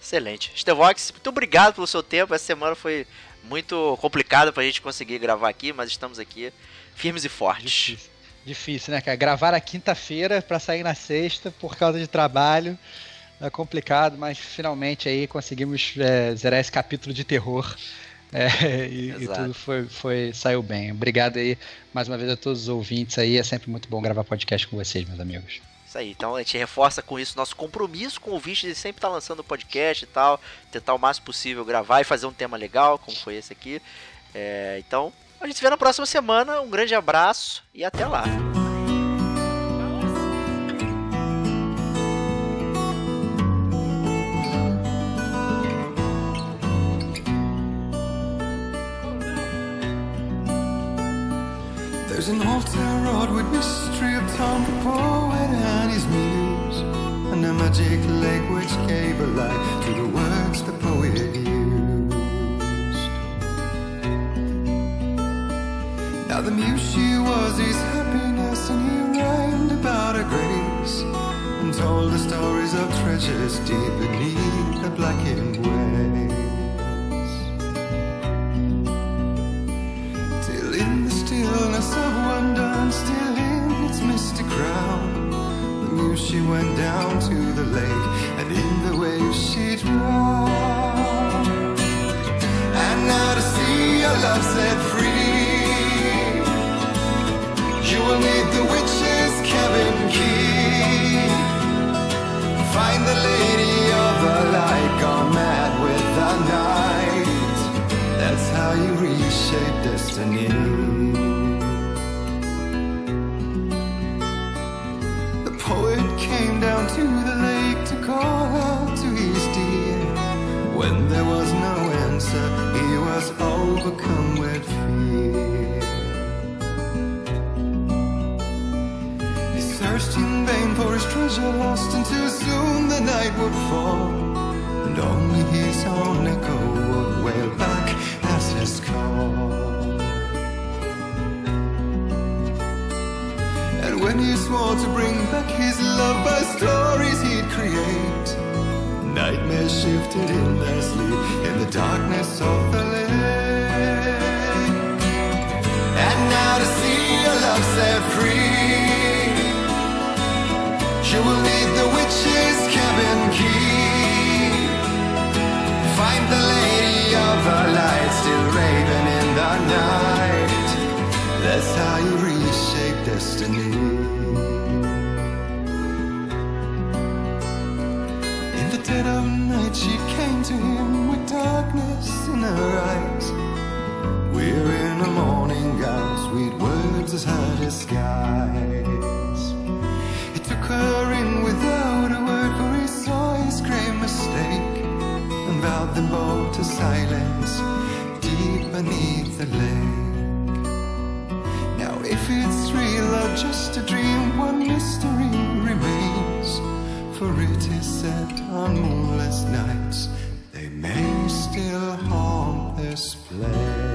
Excelente. Stevox, muito obrigado pelo seu tempo. Essa semana foi muito complicada pra gente conseguir gravar aqui, mas estamos aqui firmes e fortes. Difícil, Difícil né, cara? Gravar na quinta-feira para sair na sexta por causa de trabalho é complicado, mas finalmente aí conseguimos é, zerar esse capítulo de terror é, e, e, tudo foi, foi, saiu bem. Obrigado aí mais uma vez a todos os ouvintes aí. É sempre muito bom gravar podcast com vocês, meus amigos. Isso aí, então a gente reforça com isso nosso compromisso com o ouvinte de sempre estar tá lançando podcast e tal, tentar o máximo possível gravar e fazer um tema legal, como foi esse aqui. É, então, a gente se vê na próxima semana. Um grande abraço e até lá. There's an town road with mystery of Tom the poet and his muse, and a magic lake which gave a light to the words the poet used. Now the muse she was his happiness, and he rhymed about her grace, and told the stories of treasures deep beneath the blackened waves. Went down to the lake, and in the waves she drowned. And now to see your love set free, you will need the witch's cabin key. Find the lady of the light, gone mad with the night. That's how you reshape destiny. Came down to the lake to call out to his dear. When there was no answer, he was overcome with fear. He searched in vain for his treasure lost, and too soon the night would fall, and only his own echo would wail And he swore to bring back his love by stories he'd create. Nightmares shifted in their sleep in the darkness of the lake. And now to see your love set free, she will need the witch's cabin key. Find the lady of the light still raving in the night. That's how you read destiny. In the dead of night, she came to him with darkness in her eyes. We're in a morning gown, sweet words as her disguise. He took her in without a word, for he saw his grave mistake and vowed them both to silence deep beneath the lake. If it's real or just a dream, one mystery remains. For it is said on moonless nights they may still haunt this place.